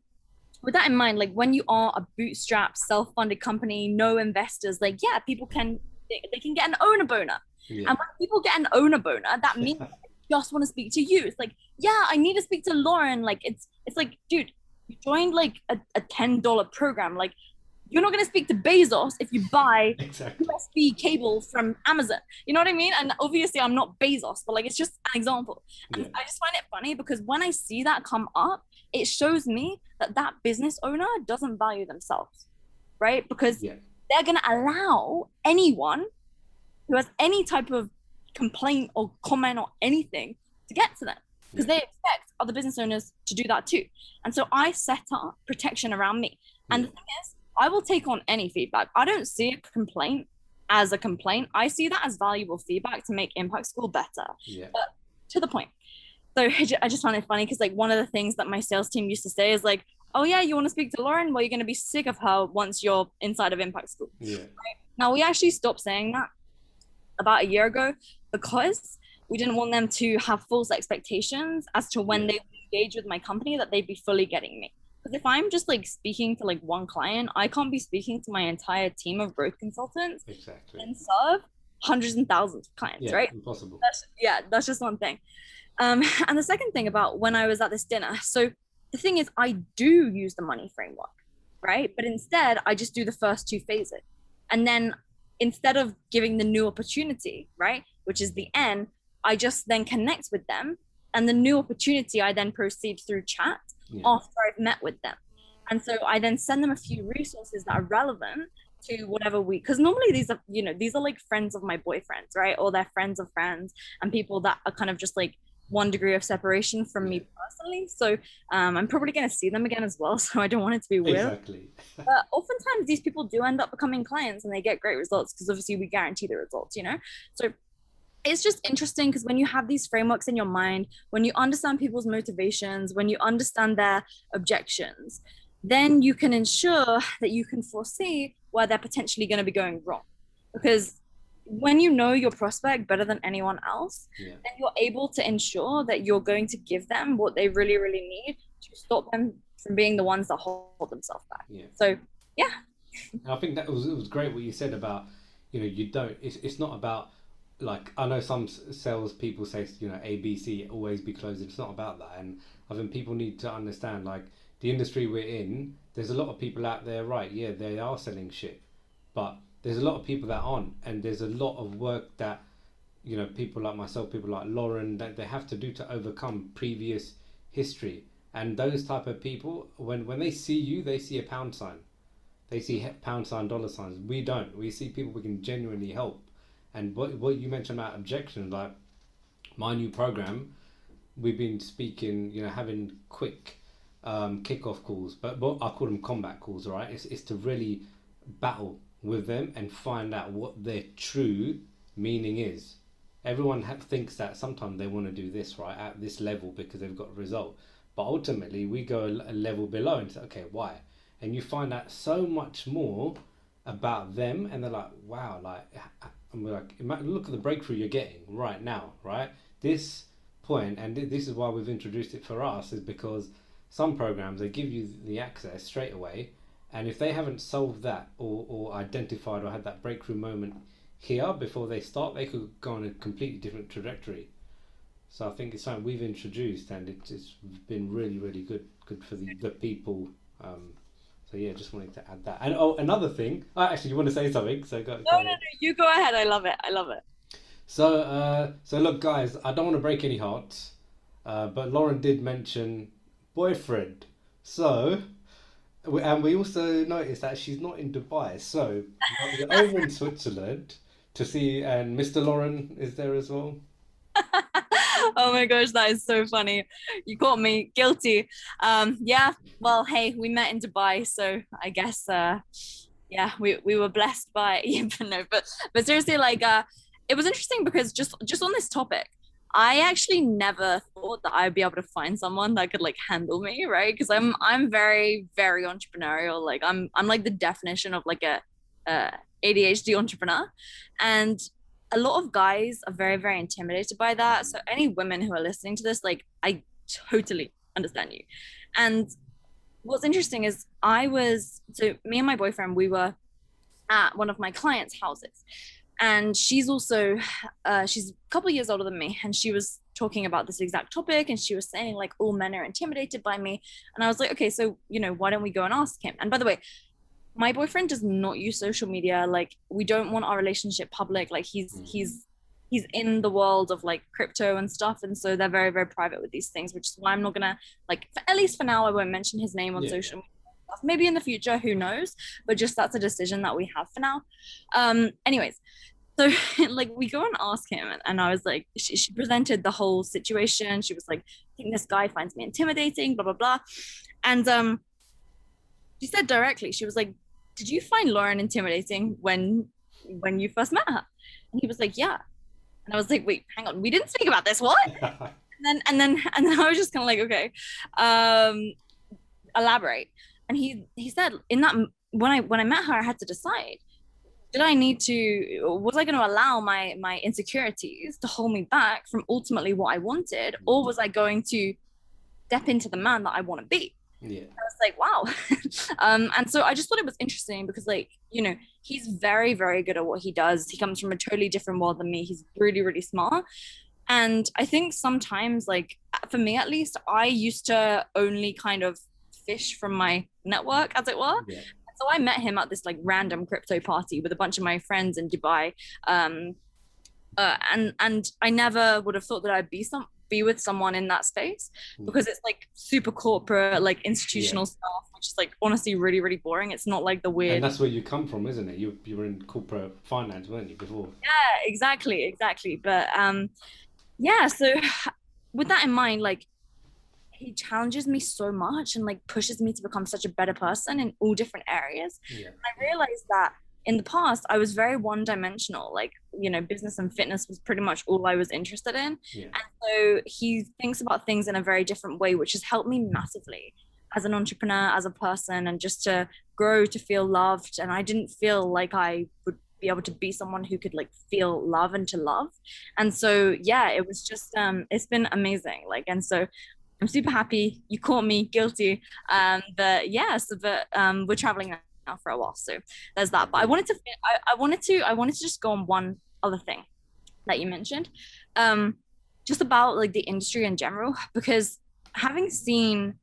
with that in mind, like when you are a bootstrap, self-funded company, no investors, like yeah, people can they, they can get an owner boner. Yeah. And when people get an owner boner, that means just want to speak to you. It's like, yeah, I need to speak to Lauren. Like it's it's like, dude, you joined like a, a ten dollar program. Like you're not going to speak to Bezos if you buy exactly. USB cable from Amazon. You know what I mean? And obviously, I'm not Bezos, but like it's just an example. And yeah. I just find it funny because when I see that come up, it shows me that that business owner doesn't value themselves, right? Because yeah. they're going to allow anyone who has any type of complaint or comment or anything to get to them because yeah. they expect other business owners to do that too. And so I set up protection around me. And the thing is, I will take on any feedback. I don't see a complaint as a complaint. I see that as valuable feedback to make Impact School better. Yeah. But to the point so I just find it funny because like one of the things that my sales team used to say is like, oh yeah, you want to speak to Lauren? Well, you're going to be sick of her once you're inside of Impact School. Yeah. Right? Now we actually stopped saying that about a year ago because we didn't want them to have false expectations as to when yeah. they engage with my company that they'd be fully getting me. Because if I'm just like speaking to like one client, I can't be speaking to my entire team of growth consultants exactly. and serve hundreds and thousands of clients, yeah, right? Impossible. That's, yeah, that's just one thing. Um, and the second thing about when I was at this dinner, so the thing is, I do use the money framework, right? But instead, I just do the first two phases. And then instead of giving the new opportunity, right, which is the end, I just then connect with them. And the new opportunity I then proceed through chat yeah. after I've met with them. And so I then send them a few resources that are relevant to whatever we because normally these are you know these are like friends of my boyfriends right or they're friends of friends and people that are kind of just like one degree of separation from me personally. So um, I'm probably going to see them again as well. So I don't want it to be weird. Exactly. but oftentimes these people do end up becoming clients and they get great results because obviously we guarantee the results, you know? So it's just interesting because when you have these frameworks in your mind, when you understand people's motivations, when you understand their objections, then you can ensure that you can foresee where they're potentially going to be going wrong. Because when you know your prospect better than anyone else, yeah. then you're able to ensure that you're going to give them what they really, really need to stop them from being the ones that hold themselves back. Yeah. So, yeah. I think that was it was great what you said about you know you don't it's it's not about like I know some sales people say you know ABC always be closing. It's not about that, and I think people need to understand like the industry we're in, there's a lot of people out there, right? Yeah, they are selling shit, but there's a lot of people that aren't, and there's a lot of work that you know people like myself, people like Lauren, that they have to do to overcome previous history. And those type of people, when when they see you, they see a pound sign, they see pound sign, dollar signs. We don't. We see people we can genuinely help. And what what you mentioned about objections, like my new program, we've been speaking, you know, having quick um, kickoff calls, but, I call them combat calls, right? It's, it's to really battle with them and find out what their true meaning is. Everyone ha- thinks that sometimes they want to do this, right, at this level because they've got a result. But ultimately, we go a, a level below and say, okay, why? And you find out so much more about them, and they're like, wow, like, like, look at the breakthrough you're getting right now, right? This point, and this is why we've introduced it for us, is because some programs they give you the access straight away and if they haven't solved that or, or identified or had that breakthrough moment here before they start they could go on a completely different trajectory so i think it's something we've introduced and it's been really really good good for the, the people um, so yeah just wanted to add that and oh another thing oh, actually you want to say something so go, no go no no you go ahead i love it i love it so uh, so look guys i don't want to break any hearts uh, but lauren did mention boyfriend. So, and we also noticed that she's not in Dubai. So, we're over in Switzerland to see, and Mr. Lauren is there as well. oh my gosh, that is so funny. You caught me guilty. Um, yeah, well, hey, we met in Dubai, so I guess, uh, yeah, we, we were blessed by, yeah, but no, but, but seriously, like, uh, it was interesting because just, just on this topic, I actually never thought that I'd be able to find someone that could like handle me, right? Because I'm I'm very very entrepreneurial. Like I'm I'm like the definition of like a, a ADHD entrepreneur, and a lot of guys are very very intimidated by that. So any women who are listening to this, like I totally understand you. And what's interesting is I was so me and my boyfriend we were at one of my clients' houses and she's also uh, she's a couple years older than me and she was talking about this exact topic and she was saying like all men are intimidated by me and i was like okay so you know why don't we go and ask him and by the way my boyfriend does not use social media like we don't want our relationship public like he's mm. he's he's in the world of like crypto and stuff and so they're very very private with these things which is why i'm not gonna like for, at least for now i won't mention his name on yeah. social media maybe in the future who knows but just that's a decision that we have for now um anyways so like we go and ask him and i was like she, she presented the whole situation she was like i think this guy finds me intimidating blah blah blah and um she said directly she was like did you find lauren intimidating when when you first met her? And he was like yeah. And i was like wait hang on we didn't speak about this what? And then and then and then i was just kind of like okay um elaborate. And he he said in that when i when i met her i had to decide did I need to was I going to allow my my insecurities to hold me back from ultimately what I wanted or was I going to step into the man that I want to be yeah. I was like wow. Um and so I just thought it was interesting because like you know he's very very good at what he does. He comes from a totally different world than me. He's really really smart. And I think sometimes like for me at least I used to only kind of fish from my network as it were. Yeah. So I met him at this like random crypto party with a bunch of my friends in Dubai. Um, uh, and and I never would have thought that I'd be some be with someone in that space hmm. because it's like super corporate, like institutional yeah. stuff, which is like honestly really really boring. It's not like the weird. And that's where you come from, isn't it? You you were in corporate finance, weren't you before? Yeah, exactly, exactly. But um, yeah. So with that in mind, like he challenges me so much and like pushes me to become such a better person in all different areas. Yeah. I realized that in the past I was very one dimensional. Like, you know, business and fitness was pretty much all I was interested in. Yeah. And so he thinks about things in a very different way, which has helped me massively as an entrepreneur, as a person, and just to grow to feel loved. And I didn't feel like I would be able to be someone who could like feel love and to love and so yeah it was just um it's been amazing like and so I'm super happy. You caught me guilty. Um, but yeah, so but um, we're traveling now for a while, so there's that. But I wanted to, I, I wanted to, I wanted to just go on one other thing that you mentioned, um, just about like the industry in general, because having seen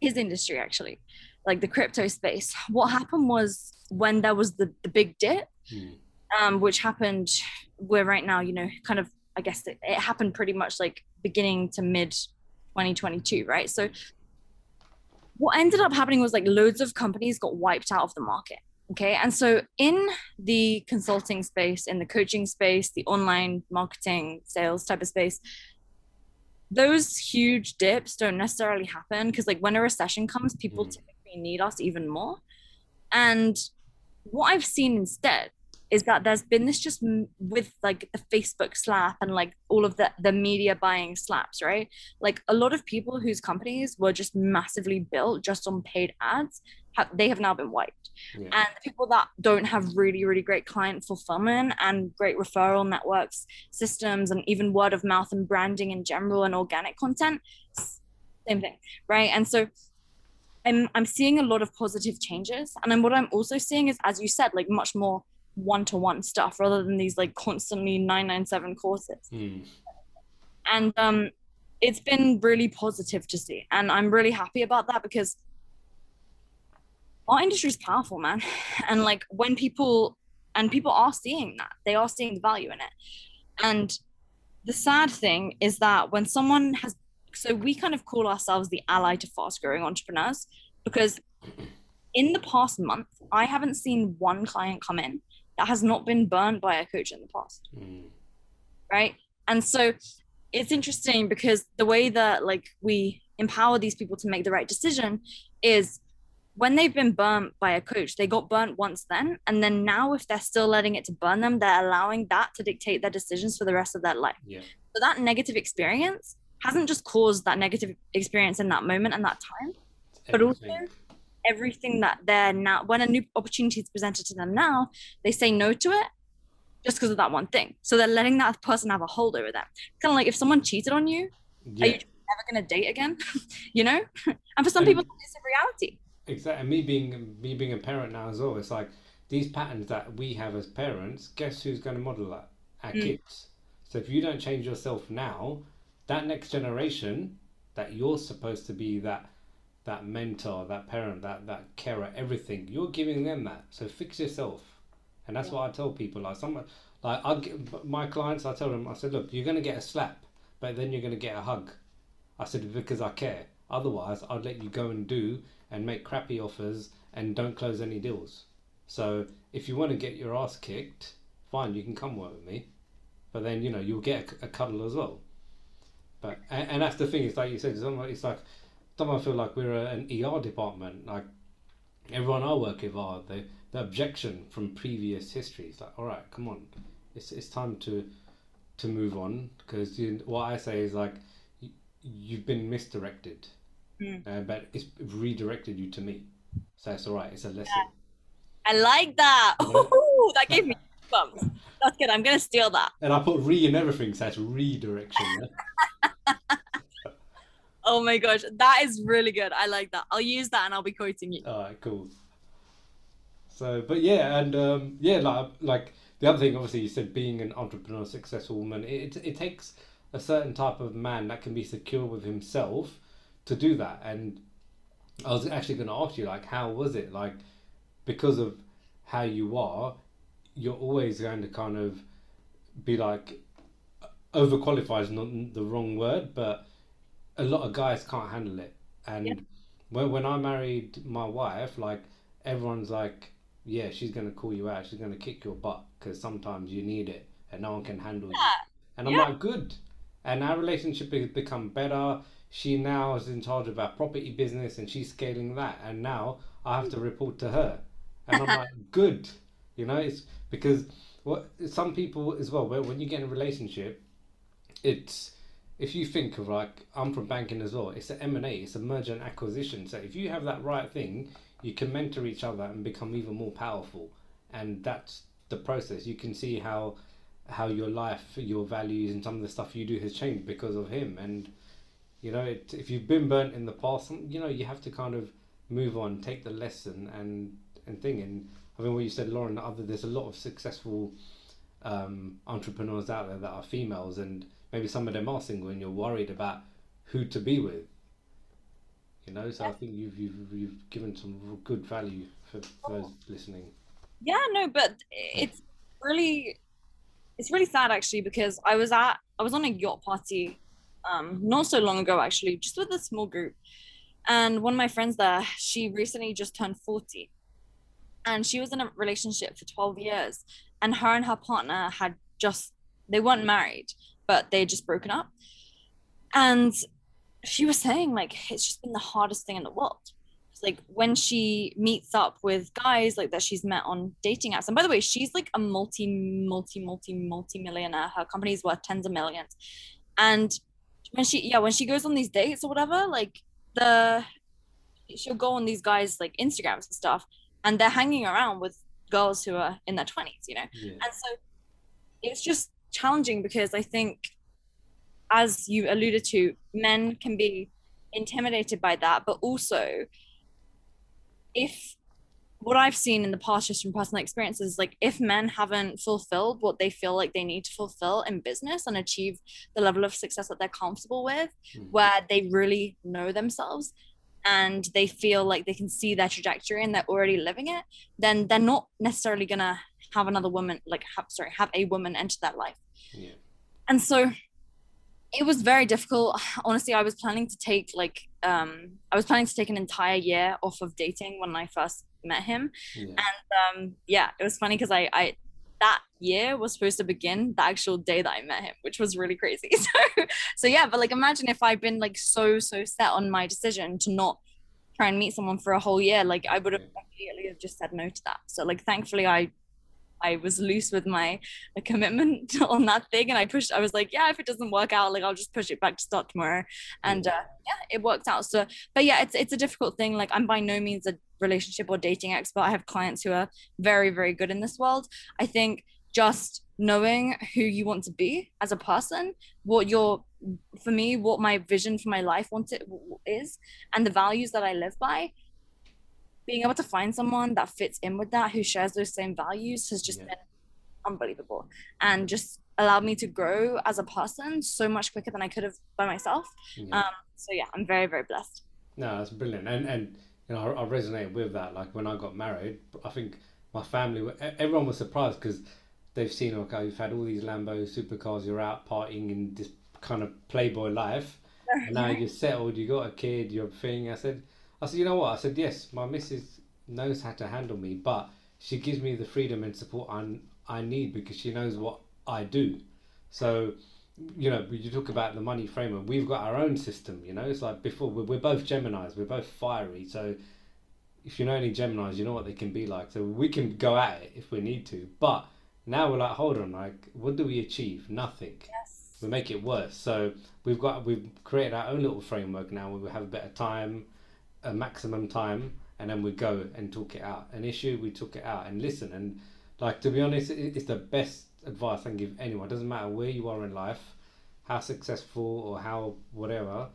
his industry actually, like the crypto space. What happened was when there was the, the big dip, Mm. um, which happened where right now, you know, kind of, I guess it, it happened pretty much like beginning to mid 2022, right? So what ended up happening was like loads of companies got wiped out of the market. Okay. And so in the consulting space, in the coaching space, the online marketing, sales type of space, those huge dips don't necessarily happen because like when a recession comes, people Mm. typically need us even more. And what I've seen instead is that there's been this just with like the Facebook slap and like all of the the media buying slaps, right? Like a lot of people whose companies were just massively built just on paid ads, have, they have now been wiped. Yeah. And the people that don't have really really great client fulfillment and great referral networks, systems, and even word of mouth and branding in general and organic content, same thing, right? And so I'm I'm seeing a lot of positive changes, and then what I'm also seeing is, as you said, like much more one-to-one stuff rather than these like constantly 997 courses. Mm. And um, it's been really positive to see, and I'm really happy about that because our industry is powerful, man. And like when people and people are seeing that, they are seeing the value in it. And the sad thing is that when someone has so we kind of call ourselves the ally to fast growing entrepreneurs because in the past month i haven't seen one client come in that has not been burned by a coach in the past Mm. right and so it's interesting because the way that like we empower these people to make the right decision is when they've been burnt by a coach they got burnt once then and then now if they're still letting it to burn them they're allowing that to dictate their decisions for the rest of their life Yeah. so that negative experience hasn't just caused that negative experience in that moment and that time It's But also- everything. that they're now when a new opportunity is presented to them now they say no to it just because of that one thing so they're letting that person have a hold over them kind of like if someone cheated on you yeah. are you never going to date again you know and for some And- people it's a reality Exactly. And me being me being a parent now as well, it's like these patterns that we have as parents. Guess who's going to model that? Our Mm. kids. So if you don't change yourself now, that next generation that you're supposed to be that that mentor, that parent, that that carer, everything you're giving them that. So fix yourself, and that's Yeah. what I tell people. Like some like I my clients, I tell them, I said, look, you're going to get a slap, but then you're going to get a hug. I said because I care. Otherwise, I'd let you go and do and make crappy offers and don't close any deals. So if you want to get your ass kicked, fine, you can come work with me, but then you know you'll get a, a cuddle as well. But and, and that's the thing. It's like you said. It's like sometimes I feel like we're a, an ER department. Like everyone I work with are the the objection from previous history. It's like all right, come on, it's it's time to to move on because what I say is like you, you've been misdirected, Mm. uh, but it's redirected you to me. So it's all right. It's a lesson. i like that Yeah. Ooh, that gave me bumps that's good i'm going to steal that And I put re in everything, so it's redirection. Yeah? oh my gosh that is really good i like that i'll use that and i'll be quoting you All right, cool. So, but yeah, and um, yeah, like like the other thing, obviously, you said being an entrepreneur, successful woman, it it takes a certain type of man that can be secure with himself to do that. And I was actually going to ask you, like, how was it? Like, because of how you are, you're always going to kind of be like overqualified is not the wrong word, but a lot of guys can't handle it. And Yeah. when when I married my wife, like everyone's like, yeah, she's gonna call you out, she's gonna kick your butt because sometimes you need it and no one can handle. Yeah. And I'm Yeah. like, good. And our relationship has become better. She now is in charge of our property business and she's scaling that. And now I have to report to her. And I'm like, good. You know, it's because what some people as well, when when you get in a relationship, it's if you think of like I'm from banking as well, it's an M and A, it's a merger and acquisition. So if you have that right thing, you can mentor each other and become even more powerful. And that's the process. You can see how how your life, your values, and some of the stuff you do has changed because of him. And you know, it, if you've been burnt in the past, you know, you have to kind of move on, take the lesson, and and thing. And I mean, what you said, Lauren, other there's a lot of successful um, entrepreneurs out there that are females, and maybe some of them are single, and you're worried about who to be with. You know, so I think you've you've you've given some good value for, for those listening. Yeah, no, but it's really it's really sad actually because I was at I was on a yacht party um not so long ago actually, just with a small group. And one of my friends there, she recently just turned 40. And she was in a relationship for 12 years. And her and her partner had just they weren't married, but they just broken up. And she was saying like it's just been the hardest thing in the world. Like when she meets up with guys like that she's met on dating apps. And by the way she's like a multi multi multi multi millionaire her company's worth tens of millions. And when she yeah when she goes on these dates or whatever like the she'll go on these guys like instagrams and stuff and they're hanging around with girls who are in their 20s you know? Yeah. and so it's just challenging because i think as you alluded to men can be intimidated by that but also if what I've seen in the past, just from personal experiences, like if men haven't fulfilled what they feel like they need to fulfill in business and achieve the level of success that they're comfortable with, Mhm. where they really know themselves and they feel like they can see their trajectory and they're already living it, then they're not necessarily gonna have another woman, like have sorry, have a woman enter that life. Yeah. And so it was very difficult. Honestly, I was planning to take like um I was planning to take an entire year off of dating when I first met him. Yeah. Um yeah, it was funny because I I that year was supposed to begin the actual day that I met him, which was really crazy. So so yeah, but like imagine if I'd been like so so set on my decision to not try and meet someone for a whole year, like I would have immediately have just said no to that. So like thankfully I I was loose with my commitment on that thing and I pushed I was like yeah if it doesn't work out like I'll just push it back to start tomorrow. And uh, yeah it worked out. So but yeah it's it's a difficult thing. Like I'm by no means a relationship or dating expert. I have clients who are very very good in this world. I think just knowing who you want to be as a person what your for me what my vision for my life wants it is and the values that I live by being able to find someone that fits in with that who shares those same values has just Yeah. been unbelievable and just allowed me to grow as a person so much quicker than I could have by myself. Yeah. Um, so yeah, I'm very very blessed. No, that's brilliant, and and you know I, I resonate with that. Like when I got married, I think my family, were- everyone was surprised because they've seen okay, you've had all these Lambos, supercars, you're out partying in this kind of playboy life, and now you're settled, you got a kid, you're thing. I said, I said, you know what? I said yes, my missus knows how to handle me, but she gives me the freedom and support I I need because she knows what I do. So you know, you talk about the money framework. We've got our own system. You know, it's like before we're, we're both Gemini's. We're both fiery. So if you know any Gemini's, you know what they can be like. So we can go at it if we need to. But now we're like, hold on, like, what do we achieve? Nothing. Yes. We make it worse. So we've got we've created our own little framework now where we have a better time, a maximum time, and then we go and talk it out. An issue, we talk it out and listen. And like to be honest, it's the best advice I can give anyone. It doesn't matter where you are in life, how successful or how whatever.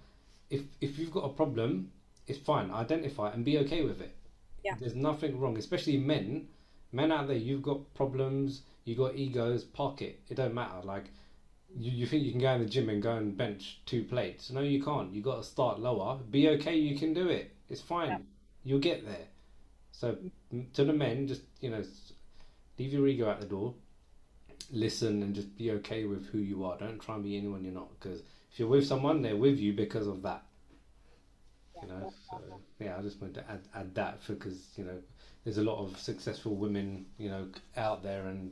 If if you've got a problem, it's fine. Identify and be okay with it. Yeah. There's nothing wrong, especially men. Men out there, you've got problems, you got egos. Park it. It don't matter. Like you, you think you can go in the gym and go and bench two plates? No, you can't. You got to start lower. Be okay. You can do it. It's fine. Yeah. You'll get there. So to the men, just you know, leave your ego out the door. Listen and just be okay with who you are. Don't try and be anyone you're not. Because if you're with someone, they're with you because of that. You know. So, yeah, I just wanted to add add that because you know there's a lot of successful women you know out there and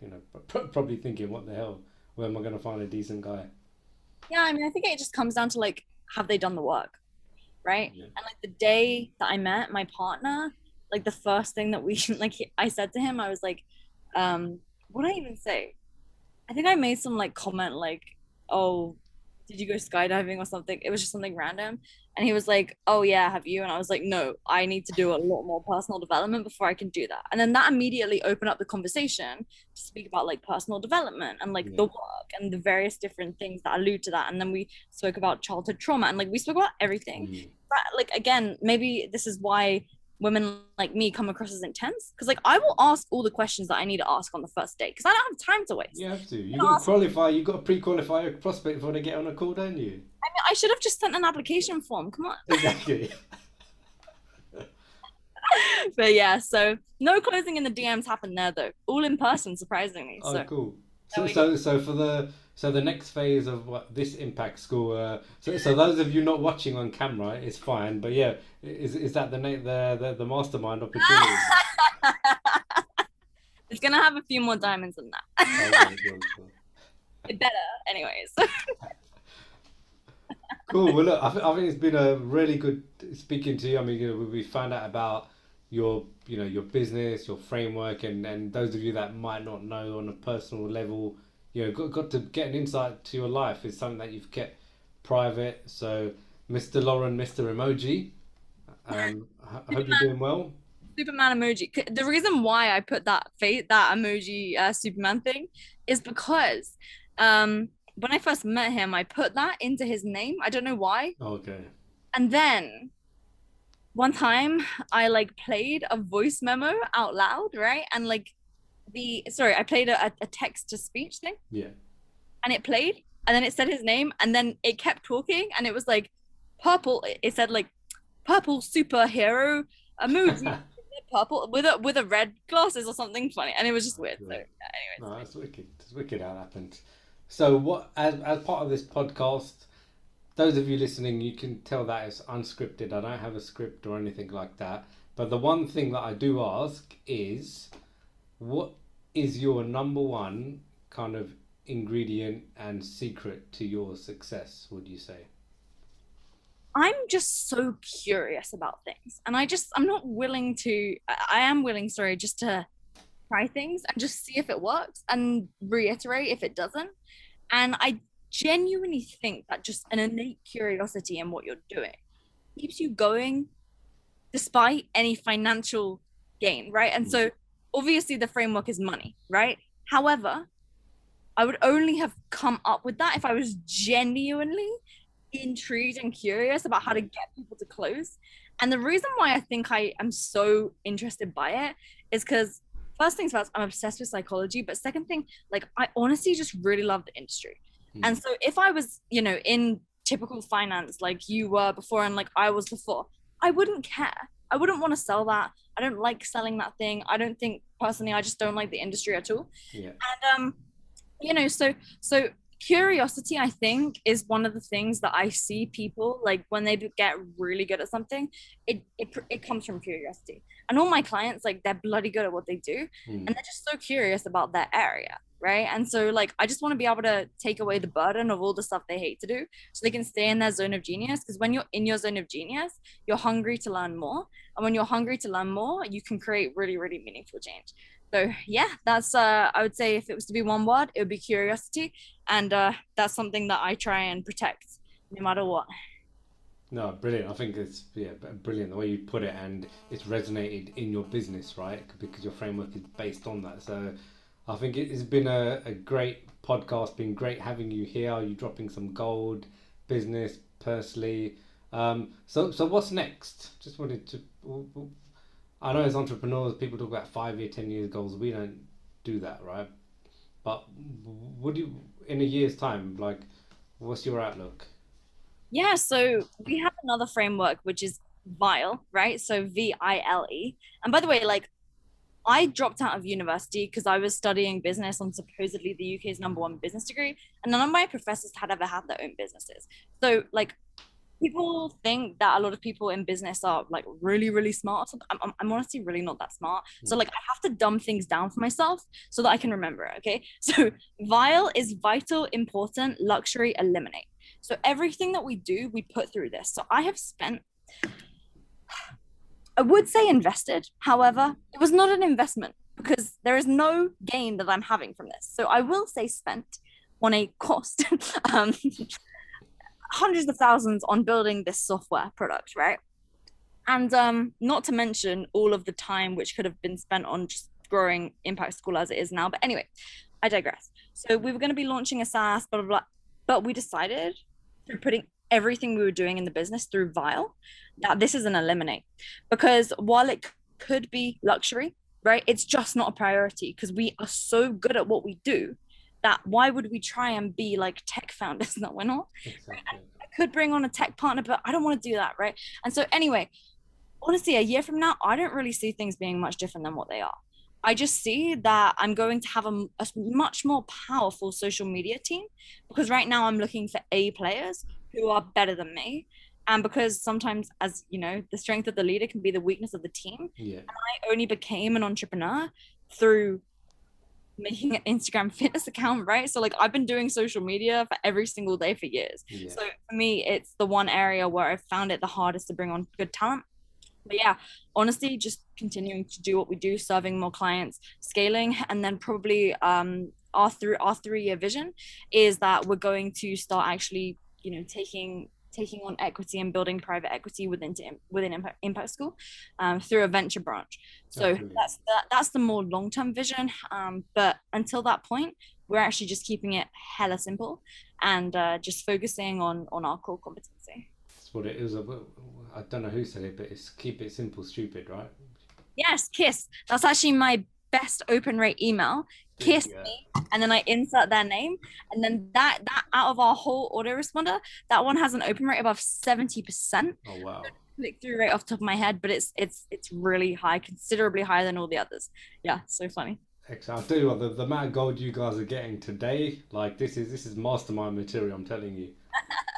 you know pr- probably thinking what the hell where am I going to find a decent guy? Yeah, I mean, I think it just comes down to like, have they done the work, right? Yeah. And like the day that I met my partner, like the first thing that we like, he- I said to him, I was like, um, what did I even say? I think I made some like comment like, oh, did you go skydiving or something? It was just something random. And he was like, oh yeah, have you? And I was like, no, I need to do a lot more personal development before I can do that. And then that immediately opened up the conversation to speak about like personal development and like Yeah. the work and the various different things that allude to that. And then we spoke about childhood trauma and like we spoke about everything. Mm. But like again, maybe this is why women like me come across as intense because like I will ask all the questions that I need to ask on the first date because I don't have time to waste. You have to. You got to qualify. You got to pre-qualify a prospect before they get on a call, don't you? I mean, I I should have just sent an application form. Come on. Exactly. but yeah, so no closing in the DMs happened there though. All in person, surprisingly. Oh, So cool. So, so, so for the so the next phase of what this impact school. Uh, so, so those of you not watching on camera, it's fine. But yeah, is is that the the the, the mastermind opportunity? it's gonna have a few more diamonds than that. Oh, yeah, cool, cool. It better, anyways. Cool. Well, look, I, th- I think it's been a really good speaking to you. I mean, you know, we, we found out about your, you know, your business, your framework, and and those of you that might not know on a personal level, you know, got got to get an insight to your life is something that you've kept private. So, Mr. Lauren, Mr. Emoji, um, I hope you're doing well. Superman emoji. The reason why I put that face that emoji uh, Superman thing is because um when I first met him, I put that into his name. I don't know why. Okay. And then one time I like played a voice memo out loud, right? And like the sorry, I played a, a text to speech thing Yeah. and it played and then it said his name and then it kept talking and it was like purple it- said like purple superhero emoji purple with a with a red glasses or something funny and it was just weird so yeah, anyways No, that's wicked. It's wicked how it happened. So, what as as part of this podcast, those of you listening, you can tell that it's unscripted. I don't have a script or anything like that. But the one thing that I do ask is, what is your number one kind of ingredient and secret to your success? Would you say? i'm just so curious about things and i just i'm not willing to i am willing sorry just to try things and just see if it works and reiterate if it doesn't and i genuinely think that just an innate curiosity in what you're doing keeps you going despite any financial gain right and so mm. Obviously the framework is money right however i would only have come up with that if i was genuinely intrigued and curious about how to get people to close. And the reason why I think I am so interested by it is because first things first, I'm obsessed with psychology. But second thing, like I honestly just really love the industry. Hmm. And so if I was, you know, in typical finance like you were before and like I was before, I wouldn't care. I wouldn't want to sell that. I don't like selling that thing. I don't think personally I just don't like the industry at all Yeah. and um you know so so curiosity i think is one of the things that i see people like when they get really good at something it it, it comes from curiosity. And all my clients like they're bloody good at what they do Mm. and they're just so curious about their area right? And so like i just want to be able to take away the burden of all the stuff they hate to do so they can stay in their zone of genius because when you're in your zone of genius you're hungry to learn more and when you're hungry to learn more you can create really really meaningful change so yeah that's uh i would say if it was to be one word it would be curiosity and uh that's something that i try and protect no matter what No, brilliant. I think it's yeah, brilliant the way you put it, and it's resonated in your business, right? Because your framework is based on that. So, I think it has been a, a great podcast. Been great having you here. You dropping some gold, business, personally. Um, so, so what's next? Just wanted to. I know as entrepreneurs, people talk about five year, ten years goals. We don't do that, right? But would you, in a year's time, like, what's your outlook? Yeah, so we have another framework which is VILE, right? So V I L E. And by the way, like I dropped out of university because I was studying business on supposedly the UK's number one business degree, and none of my professors had ever had their own businesses. So like people think that a lot of people in business are like really really smart. I'm, I'm, I'm honestly really not that smart. So like I have to dumb things down for myself so that I can remember it. Okay, so VILE is vital, important, luxury, eliminate. So everything that we do, we put through this. So I have spent, I would say invested. However, it was not an investment because there is no gain that I'm having from this. So I will say spent on a cost, um, hundreds of thousands on building this software product, right? And um, not to mention all of the time which could have been spent on just growing Impact School as it is now. But anyway, I digress. So we were going to be launching a SaaS, blah blah blah, but we decided through putting everything we were doing in the business through Vile that this is an eliminate because while it could be luxury, right, it's just not a priority because we are so good at what we do that why would we try and be like tech founders? No, we're not. Exactly. I could bring on a tech partner, but I don't want to do that, right? And so anyway, honestly, a year from now, I don't really see things being much different than what they are. I just see that I'm going to have a, a, much more powerful social media team because right now I'm looking for A players who are better than me. And because sometimes, as you know, the strength of the leader can be the weakness of the team. Yeah. And I only became an entrepreneur through making an Instagram fitness account, right? So like I've been doing social media for every single day for years. Yeah. So for me, it's the one area where I found it the hardest to bring on good talent. But yeah, honestly, just continuing to do what we do, serving more clients, scaling, and then probably um our through our three year vision is that we're going to start actually, you know, taking taking on equity and building private equity within within Impact, Impact School um, through a venture branch. So Absolutely. that's that, that's the more long term vision. Um, but until that point, we're actually just keeping it hella simple and uh, just focusing on on our core competency. That's what it is. I don't know who said it, but it's keep it simple, stupid, right? Yes, kiss. That's actually my best open rate email. Kiss Yeah. me, and then I insert their name, and then that that out of our whole autoresponder, that one has an open rate above seventy percent. Oh wow. click through rate off the top of my head, but it's it's it's really high, considerably higher than all the others. Yeah, so funny. Excellent. I'll tell you what, the, the amount of gold you guys are getting today, like this is this is mastermind material. I'm telling you.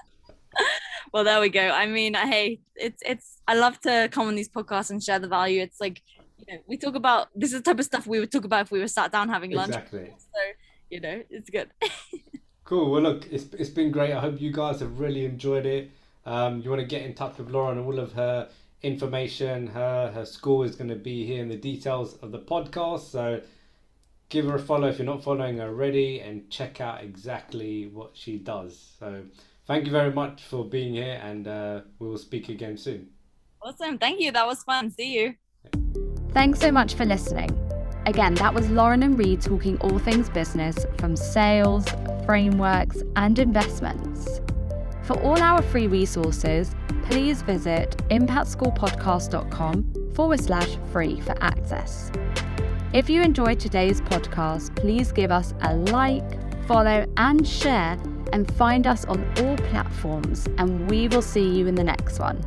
Well, there we go. I mean, hey, it's it's I love to come on these podcasts and share the value. It's like you know, we talk about this is the type of stuff we would talk about if we were sat down having lunch. Exactly. So, you know, it's good. Cool. Well, look, it's it's been great. I hope you guys have really enjoyed it. Um, you want to get in touch with Lauren and all of her information. Her her school is going to be here in the details of the podcast. So give her a follow if you're not following her already, and check out exactly what she does. So thank you very much for being here, and uh, we will speak again soon. awesome. Thank you. That was fun. See you. Thanks so much for listening. Again, that was Lauren and Reed talking all things business from sales, frameworks, and investments. For all our free resources, please visit impactschoolpodcast.com forward slash free for access. If you enjoyed today's podcast, please give us a like, follow, and share, and find us on all platforms, and we will see you in the next one.